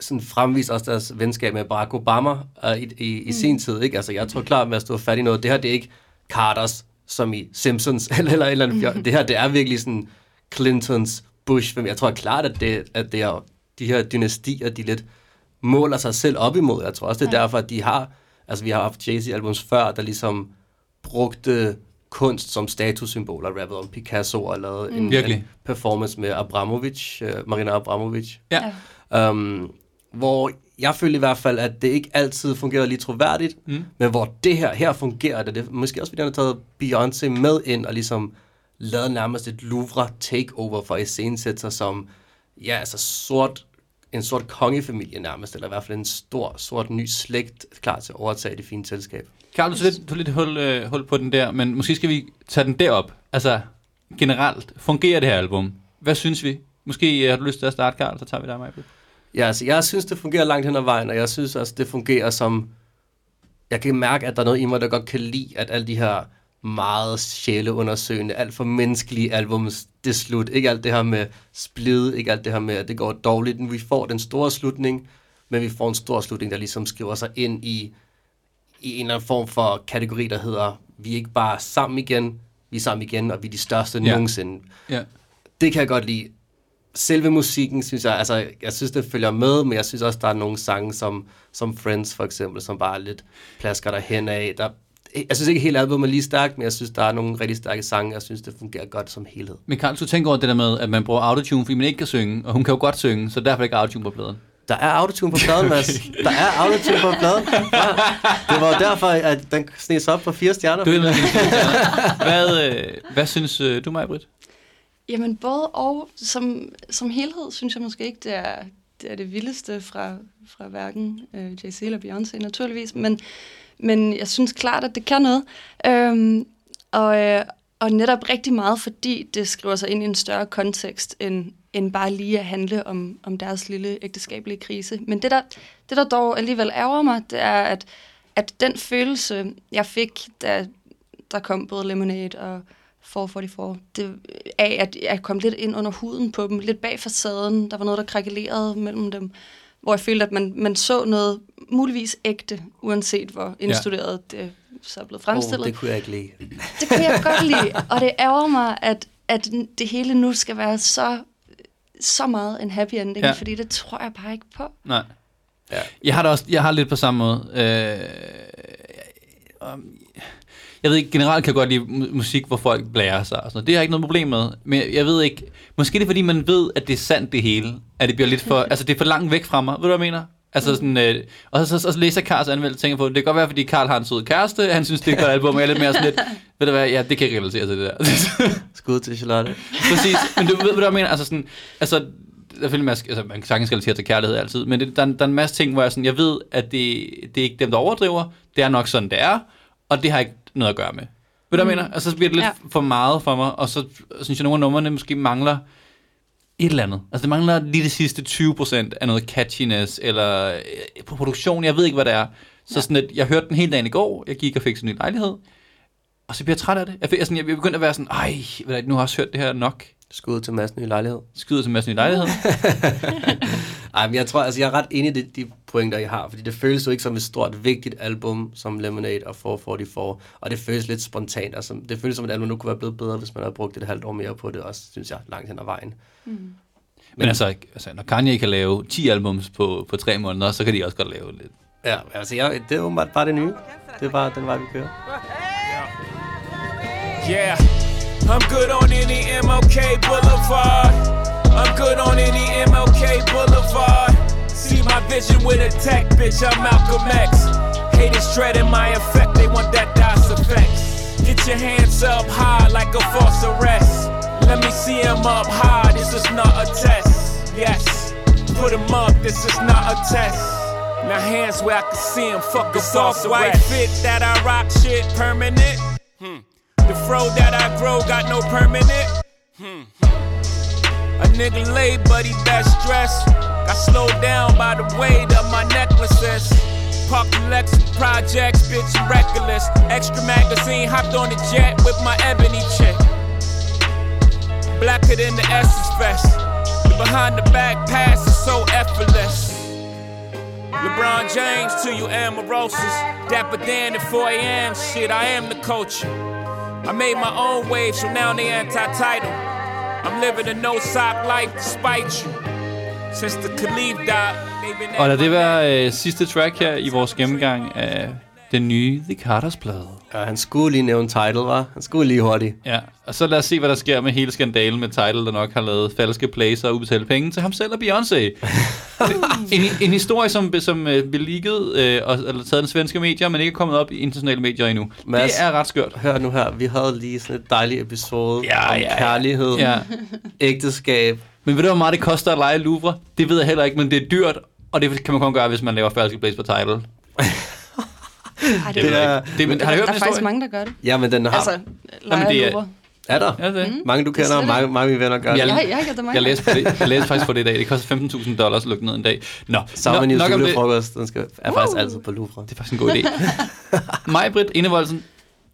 sådan fremviste også deres venskab med Barack Obama uh, i, i, i mm. sin tid. Ikke? Altså, jeg tror klart, at stå fat i noget. Det her, det er ikke Carters, som i Simpsons, eller, eller, eller andet. Det her, det er virkelig sådan Clintons, Bush. Jeg tror klart, at det, at det er de her dynastier, de lidt måler sig selv op imod. Jeg tror også, det er derfor, at de har... Altså, vi har haft Jay-Z-albums før, der ligesom brugte kunst som statussymboler, rappet om Picasso og lavet mm. en, Virkelig. en performance med Abramovic, uh, Marina Abramovic. Ja. Um, hvor jeg følte i hvert fald, at det ikke altid fungerede lige troværdigt, Mm. men hvor det her, her fungerer det. det er måske også, fordi han har taget Beyoncé med ind og ligesom lavet nærmest et Louvre takeover for at iscenesætte sig som, ja, altså sort, en sort kongefamilie nærmest, eller i hvert fald en stor, sort ny slægt klar til at overtage det fine selskab. Karl, du tog lidt, tog lidt hul, øh, hul på den der, men måske skal vi tage den derop. Altså, generelt, fungerer det her album? Hvad synes vi? Måske øh, har du lyst til at starte, Karl, så tager vi dig med. Ja, altså jeg synes, det fungerer langt hen ad vejen, og jeg synes også, det fungerer som... Jeg kan mærke, at der er noget i mig, der godt kan lide, at alle de her meget sjæleundersøgende, alt for menneskelige albums, det slut. Ikke alt det her med splid, ikke alt det her med, at det går dårligt. Vi får den store slutning, men vi får en stor slutning, der ligesom skriver sig ind i, i en eller anden form for kategori, der hedder, vi er ikke bare sammen igen, vi er sammen igen, og vi er de største ja. nogensinde. Ja. Det kan jeg godt lide. Selve musikken, synes jeg, altså, jeg synes, det følger med, men jeg synes også, der er nogle sange, som, som Friends for eksempel, som bare lidt plasker der hen af. Der, jeg synes ikke, hele albumet er lige stærkt, men jeg synes, der er nogle rigtig stærke sange, jeg synes, det fungerer godt som helhed. Men Karl, du tænker over det der med, at man bruger autotune, fordi man ikke kan synge, og hun kan jo godt synge, så derfor er der ikke autotune på pladen. Der er autotune på pladen, Mads. Der er autotune på pladen. Ja. Det var derfor, at den snes op på fire stjerner. Du er med hvad, øh, hvad synes øh, du, mig, Britt? Jamen både og. Som, som helhed synes jeg måske ikke, det er det, er det vildeste fra, fra hverken øh, Jay-Z eller Beyoncé naturligvis, men, men jeg synes klart, at det kan noget. Øhm, og, øh, og netop rigtig meget, fordi det skriver sig ind i en større kontekst, end, end bare lige at handle om, om deres lille ægteskabelige krise. Men det der, det, der dog alligevel ærger mig, det er, at, at den følelse, jeg fik, da der kom både Lemonade og 444, det, af at jeg kom lidt ind under huden på dem, lidt bag facaden, der var noget, der krakelerede mellem dem, hvor jeg følte, at man, man så noget muligvis ægte, uanset hvor indstuderet ja. det så er blevet fremstillet. Oh, det kunne jeg ikke lide. Det kunne jeg godt lide, og det ærger mig, at, at det hele nu skal være så, så meget en happy ending, Ja. fordi det tror jeg bare ikke på. Nej. Ja. Jeg har det også, jeg har lidt på samme måde. Øh, jeg ved ikke, generelt kan jeg godt lide mu- musik, hvor folk blærer sig og sådan noget. Det har jeg ikke noget problem med. Men jeg ved ikke, måske det er fordi, man ved, at det er sandt det hele. At det bliver lidt for, altså det er for langt væk fra mig. Ved du, hvad jeg mener? Altså sådan, øh, og så, så, så læser Karls anmeldelse og tænker på, det kan godt være, fordi Karl har en sød kæreste, han synes, det er et godt album, og jeg er lidt mere sådan lidt, ved du hvad, ja, det kan ikke relatere til det der. Skud til Charlotte. Præcis, men du ved, hvad jeg mener, altså sådan, altså, der er selvfølgelig masse, altså man sagtens relatere til kærlighed altid, men det, der, er- der er en masse ting, hvor jeg sådan, jeg ved, at det, det er ikke dem, der overdriver, det er nok sådan, det er, og det har ikke noget at gøre med. Ved du, hvad jeg mener? Altså, så bliver det lidt ja. For meget for mig, og så synes jeg, nogle af numrene måske mangler et eller andet. Altså, det mangler lige det sidste 20% af noget catchiness, eller øh, på produktion, jeg ved ikke, hvad det er. Så ja. sådan, at jeg hørte den hele dagen i går, jeg gik og fik sådan en ny lejlighed, og så bliver jeg træt af det. Jeg, fik, jeg, sådan, jeg, jeg begyndte at være sådan, ej, ved du, nu har jeg også hørt det her nok. Skud til Mads nye lejlighed. Skyder til massen i lejligheden. Ej, men jeg tror, altså jeg er ret enig i de, de pointer, I har, fordi det føles jo ikke som et stort, vigtigt album, som Lemonade og 444, og det føles lidt spontant, altså det føles som et album, nu kunne være blevet bedre, hvis man havde brugt et halvt år mere på det, også, synes jeg, langt hen ad vejen. Men altså, altså, når Kanye kan lave 10 albums på, på tre måneder, så kan de også godt lave lidt. Ja, altså jeg, det er åbenbart bare det nye. Det er bare den vej, vi kører. Yeah, I'm good on any MLK Boulevard. I'm good on any MLK Boulevard. See my vision with a tech, bitch. I'm Malcolm X. Haters dreading my effect, they want that DOS effect. Get your hands up high like a false arrest. Let me see 'em up high, this is not a test. Yes. put 'em up, this is not a test. Now hands where I can see 'em, fuck a soft white fit that I rock shit permanent. Hmm. The fro that I grow got no permanent. Hmm. A nigga but he best dressed. Got slowed down by the weight of my necklaces. Park the Lexus projects, bitch, reckless. Extra magazine, hopped on the jet with my ebony chick. Blacker than the Essence Fest. The behind the back pass is so effortless. LeBron James to you Amorosos. Dapper Dan at 4 a.m. Shit, I am the culture. I made my own wave, so now they anti-title. I'm living a no-sock life despite you. Since the Khalif died, Og lad det være øh, sidste track her i vores gennemgang af den nye The Carters plade. Ja, han skulle lige nævne title, var. Han skulle lige hurtigt. Ja, og så lad os se, hvad der sker med hele skandalen med Tidal, der nok har lavet falske placer og udbetalt penge til ham selv og Beyoncé. en, en historie, som, som øh, blev leaget øh, og eller taget den svenske medier, men ikke er kommet op i internationale medier endnu. Mads. det er ret skørt. Hør nu her, vi havde lige sådan et dejligt episode Ja, om ja, kærlighed, Ja. ægteskab. Men ved du, hvor meget det koster at lege Louvre? Det ved jeg heller ikke, men det er dyrt, og det kan man kun gøre, hvis man laver falske placer på Tidal. Ej, det, Det, jeg er- det, men, har du hørt der er faktisk mange, der gør det. Ja, men den har... Altså, leger det er- er der? Ja, det. Mm. Mange du kender, mange, mange venner gør Jeg- det. Jeg, jeg har gjort det mange Jeg gange. læste, det, jeg læste faktisk på det i dag. Det koster 15.000 dollars at lukke ned en dag. Nå, med nok om det. julefrokost, den skal, er faktisk altid på Louvre. Det er faktisk en god idé. Mig, Britt Indevoldsen,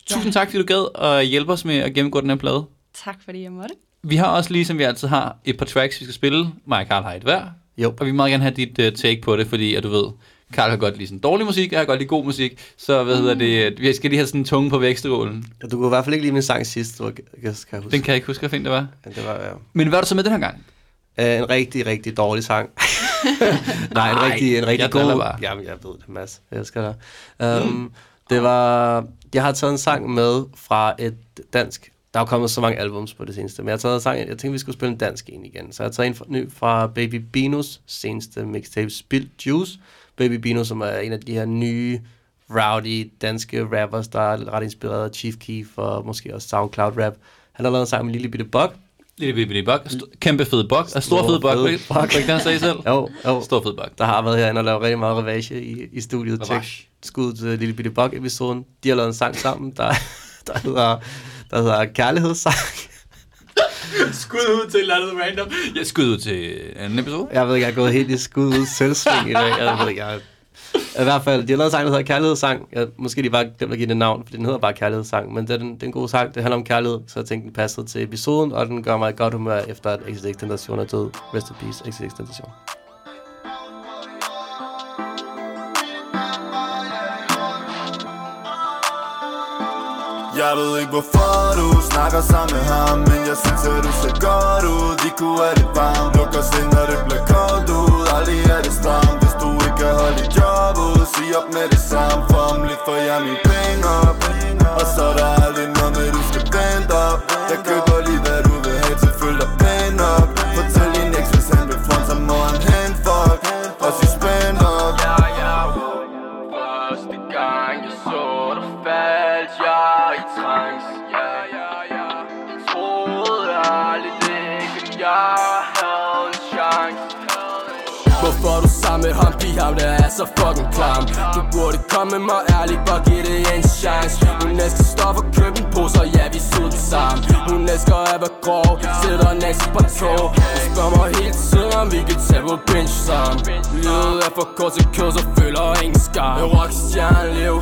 tusind tak, fordi du gad at hjælpe os med at gennemgå den her plade. Tak, fordi jeg måtte. Vi har også, ligesom vi altid har, et par tracks, vi skal spille. Mig og Carl har et hver. Jo. Og vi vil meget gerne have dit uh, take på det, fordi at du ved, Carl har godt lide sådan dårlig musik, jeg har godt lide god musik. Så hvad hedder det, vi skal lige have sådan en tunge på vækstrålen. Ja, Du kunne i hvert fald ikke lide min sang sidst, kan kan jeg huske. Den kan jeg ikke huske, hvad fint det var. Ja, det var ja. Men hvad er du så med den her gang? Uh, en rigtig, rigtig dårlig sang. Nej, en rigtig, en rigtig jeg god... bare. Jamen, jeg ved det, Mads. Jeg elsker dig. Um, det var... Jeg har taget en sang med fra et dansk... Der er kommet så mange albums på det seneste, men jeg har taget en sang... Jeg tænkte, vi skulle spille en dansk en igen. Så jeg har taget en fra, ny fra Baby Binos seneste mixtape, Spilt Juice. Baby Bino, som er en af de her nye rowdy danske rappers, der er ret inspireret af Chief Keef og måske også SoundCloud rap. Han har lavet en sang med Lille Bitte Bug. Lille bitte bitte bok. St- kæmpe fed bok. Og stor Stor fed var det ikke han sagde selv? Jo, jo. Stor fed bok. der har været herinde og lavet rigtig meget ravage i, i studiet. Tjek skud til Lille Bitte Bok episoden. De har lavet en sang sammen, der, der, hedder, der hedder Kærlighedssang. Skud ud til et eller andet random. Ja, skud ud til en episode. Jeg ved ikke, jeg er gået helt i skud ud selvsving i dag. Jeg ved ikke, jeg i hvert fald, de har lavet en sang, der hedder Kærlighedssang. Jeg, måske de bare dem, der giver det navn, for den hedder bare Kærlighedssang. Men det er, den, det er en god sang. Det handler om kærlighed, så jeg tænkte, den passede til episoden, og den gør mig i godt humør, efter at XXX Tentation er død. Rest in peace, XXX Jeg ved ikke hvorfor du snakker sammen med ham Men jeg synes at du ser godt ud. Vi kunne være det varmt Luk os ind når det bliver koldt ud. Aldrig er det stramt Hvis du ikke kan holde dit job ud. Sig op med det samme For om lidt får jeg mine penge op. Og så er der så fucking klam. Du burde komme mig ærligt, bare give det en chance. Hun elsker stoffer, køb en pose, og ja, vi det sammen. Hun elsker at være grov, sætter næsten på tog. Hun spørger mig hele tiden, om vi kan tage på bench sammen. Livet er for kort til kød, så føler ingen skam. En rockstjerneliv,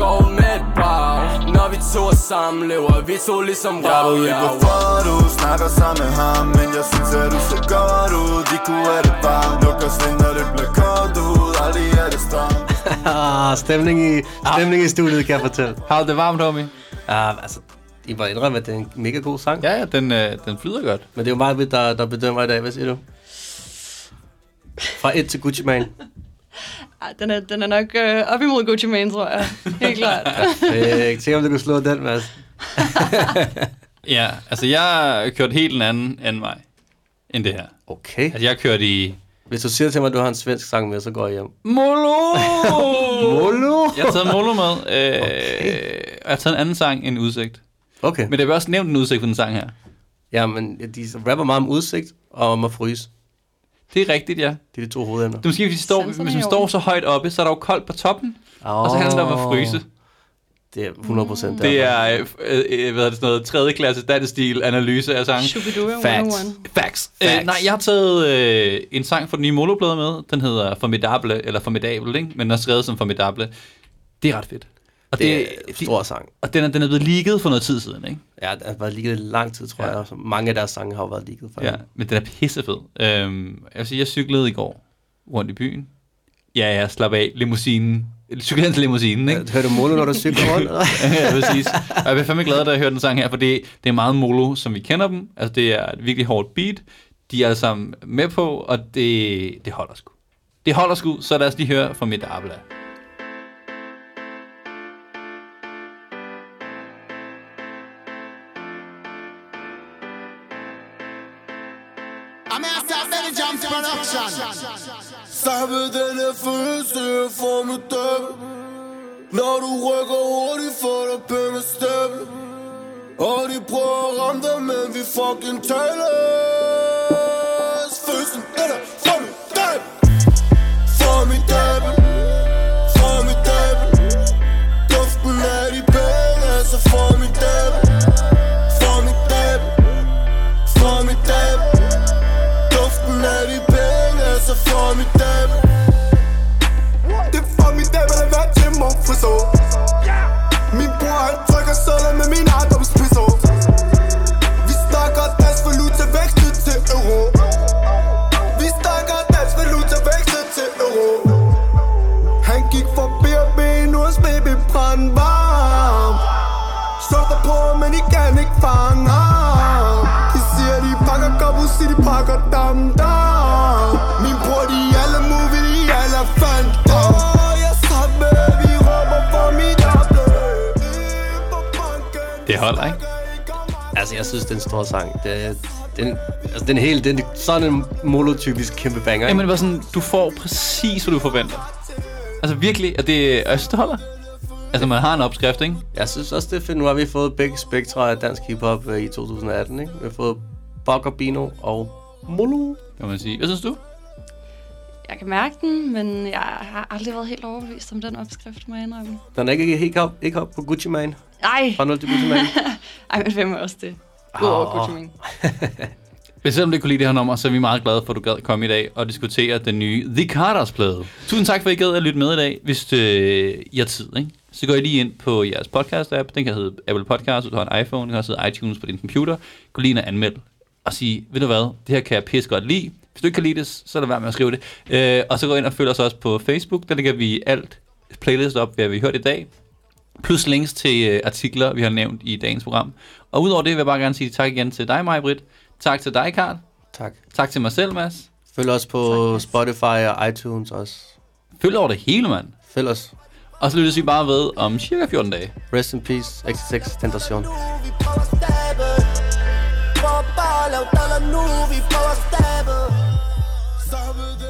går med et bar Når vi to er sammen, lever vi to ligesom Jeg rav ved ikke hvorfor du snakker sammen med ham Men jeg synes at du ser godt ud. Vi kunne have det varmt Luk os ind når det bliver koldt ud Aldrig er det stramt ah, stemning i, stemning i studiet, kan jeg fortælle. Har du det varmt, homie? Ah, altså, I må indrømme, at det er en mega god sang. Ja, ja, den, øh, den flyder godt. Men det er jo mig, der, der bedømmer i dag. Hvad siger du? Fra 1 til Gucci Mane. Ej, den er, den er nok øh, op imod Gucci Mane, tror jeg. Helt klart. Øh, tænk om du kunne slå den, Mads. Ja, altså jeg kørte helt en anden, anden vej end det her. Okay. Altså jeg kørte i Hvis du siger til mig, at du har en svensk sang med, så går jeg hjem. Molo! Molo? Jeg har taget Molo med. Øh, Okay. Jeg har taget en anden sang end Udsigt. Okay. Men det er også nævnt en udsigt på den sang her. Ja, men de rapper meget om udsigt og om at fryse. Det er rigtigt, ja. Det er de to hovedemner. Det er måske, hvis, de står, hvis man står så højt oppe, så er der jo koldt på toppen, oh. og så handler det om at fryse. Det er 100 procent Det er, øh, øh, hvad er det, sådan noget, tredje klasse dansk stil analyse af sangen. Shubidua Facts. 101. Facts. Facts. Øh, nej, jeg har taget øh, en sang fra den nye Moloplade med. Den hedder Formidable, eller Formidable, ikke? men den er skrevet som Formidable. Det er ret fedt. Og, Det er en stor sang. og den, er, den er blevet leaget for noget tid siden, ikke? Ja, det har været ligget i lang tid, tror Ja. jeg. Så mange af deres sange har jo været ligget for Ja, men den er pissefed. Øhm, jeg vil sige, jeg cyklede i går rundt i byen. Ja, jeg slap af limousinen. Cyklede til limousinen, ikke? Hører du Molo, når du cykler rundt? ja, præcis. Og jeg bliver fandme glad, da jeg hørte den sang her, for det, det er meget molo, som vi kender dem. Altså, det er et virkelig hårdt beat. De er alle sammen med på, og det, det holder sgu. Det holder sgu, så lad os lige høre fra mit Abla. I'm outside Benny Jumps Production Samme denne følelse jeg får med dem Når du rykker hurtigt, får du penge stemme Og de prøver at ramme dig, men vi fucking tales. Følelsen er der for den er For Formidabel Formidabel til Monfriso Min bror han trykker sædler med min ejendomspiso altså, jeg synes, det er en stor sang. Det, den, altså, den hele, den sådan en monotypisk kæmpe banger. Jamen, det var sådan, du får præcis, hvad du forventer. Altså virkelig, og det, og jeg synes, det holder. Altså, man har en opskrift, ikke? Jeg synes også, det er fedt. Nu har vi fået begge spektre af dansk hiphop øh, i 2018, ikke? Vi har fået Bok og Bino og Molo. Det må man sige. Hvad synes du? Jeg kan mærke den, men jeg har aldrig været helt overbevist om den opskrift, må jeg indrømme. Den er ikke helt op, ikke op på Gucci Mane. Ej, Fra 0 til Gucci Mane. ej men hvem er også det? Udover. Gucci Mane. Men selvom ikke kunne lide det her nummer, så er vi meget glade for, at du gad komme i dag og diskutere den nye The Carters plade. Tusind tak for, at I gad at lytte med i dag. Hvis øh, I har tid, ikke? så går I lige ind på jeres podcast-app. Den kan hedde Apple Podcast, hvis du har en iPhone. Den kan også hedde iTunes på din computer. Gå lige ind og anmeld og sige, ved du hvad, det her kan jeg pisse godt lide. Hvis du ikke kan lide det, så lad være med at skrive det. Øh, og så gå ind og følg os også på Facebook. Der lægger vi alt playlist op, hvad vi har hørt i dag. Plus links til øh, artikler, vi har nævnt i dagens program. Og udover det vil jeg bare gerne sige tak igen til dig, Majbrit. Tak til dig, Karl. Tak. Tak til mig selv, Mads. Følg os på Spotify og iTunes også. Følg over det hele, mand. Følg os. Og så lyttes vi bare ved om cirka 14 dage. Rest in peace, XXX Tentation. Bare dollar nu Vi prøver at stabbe Samme denne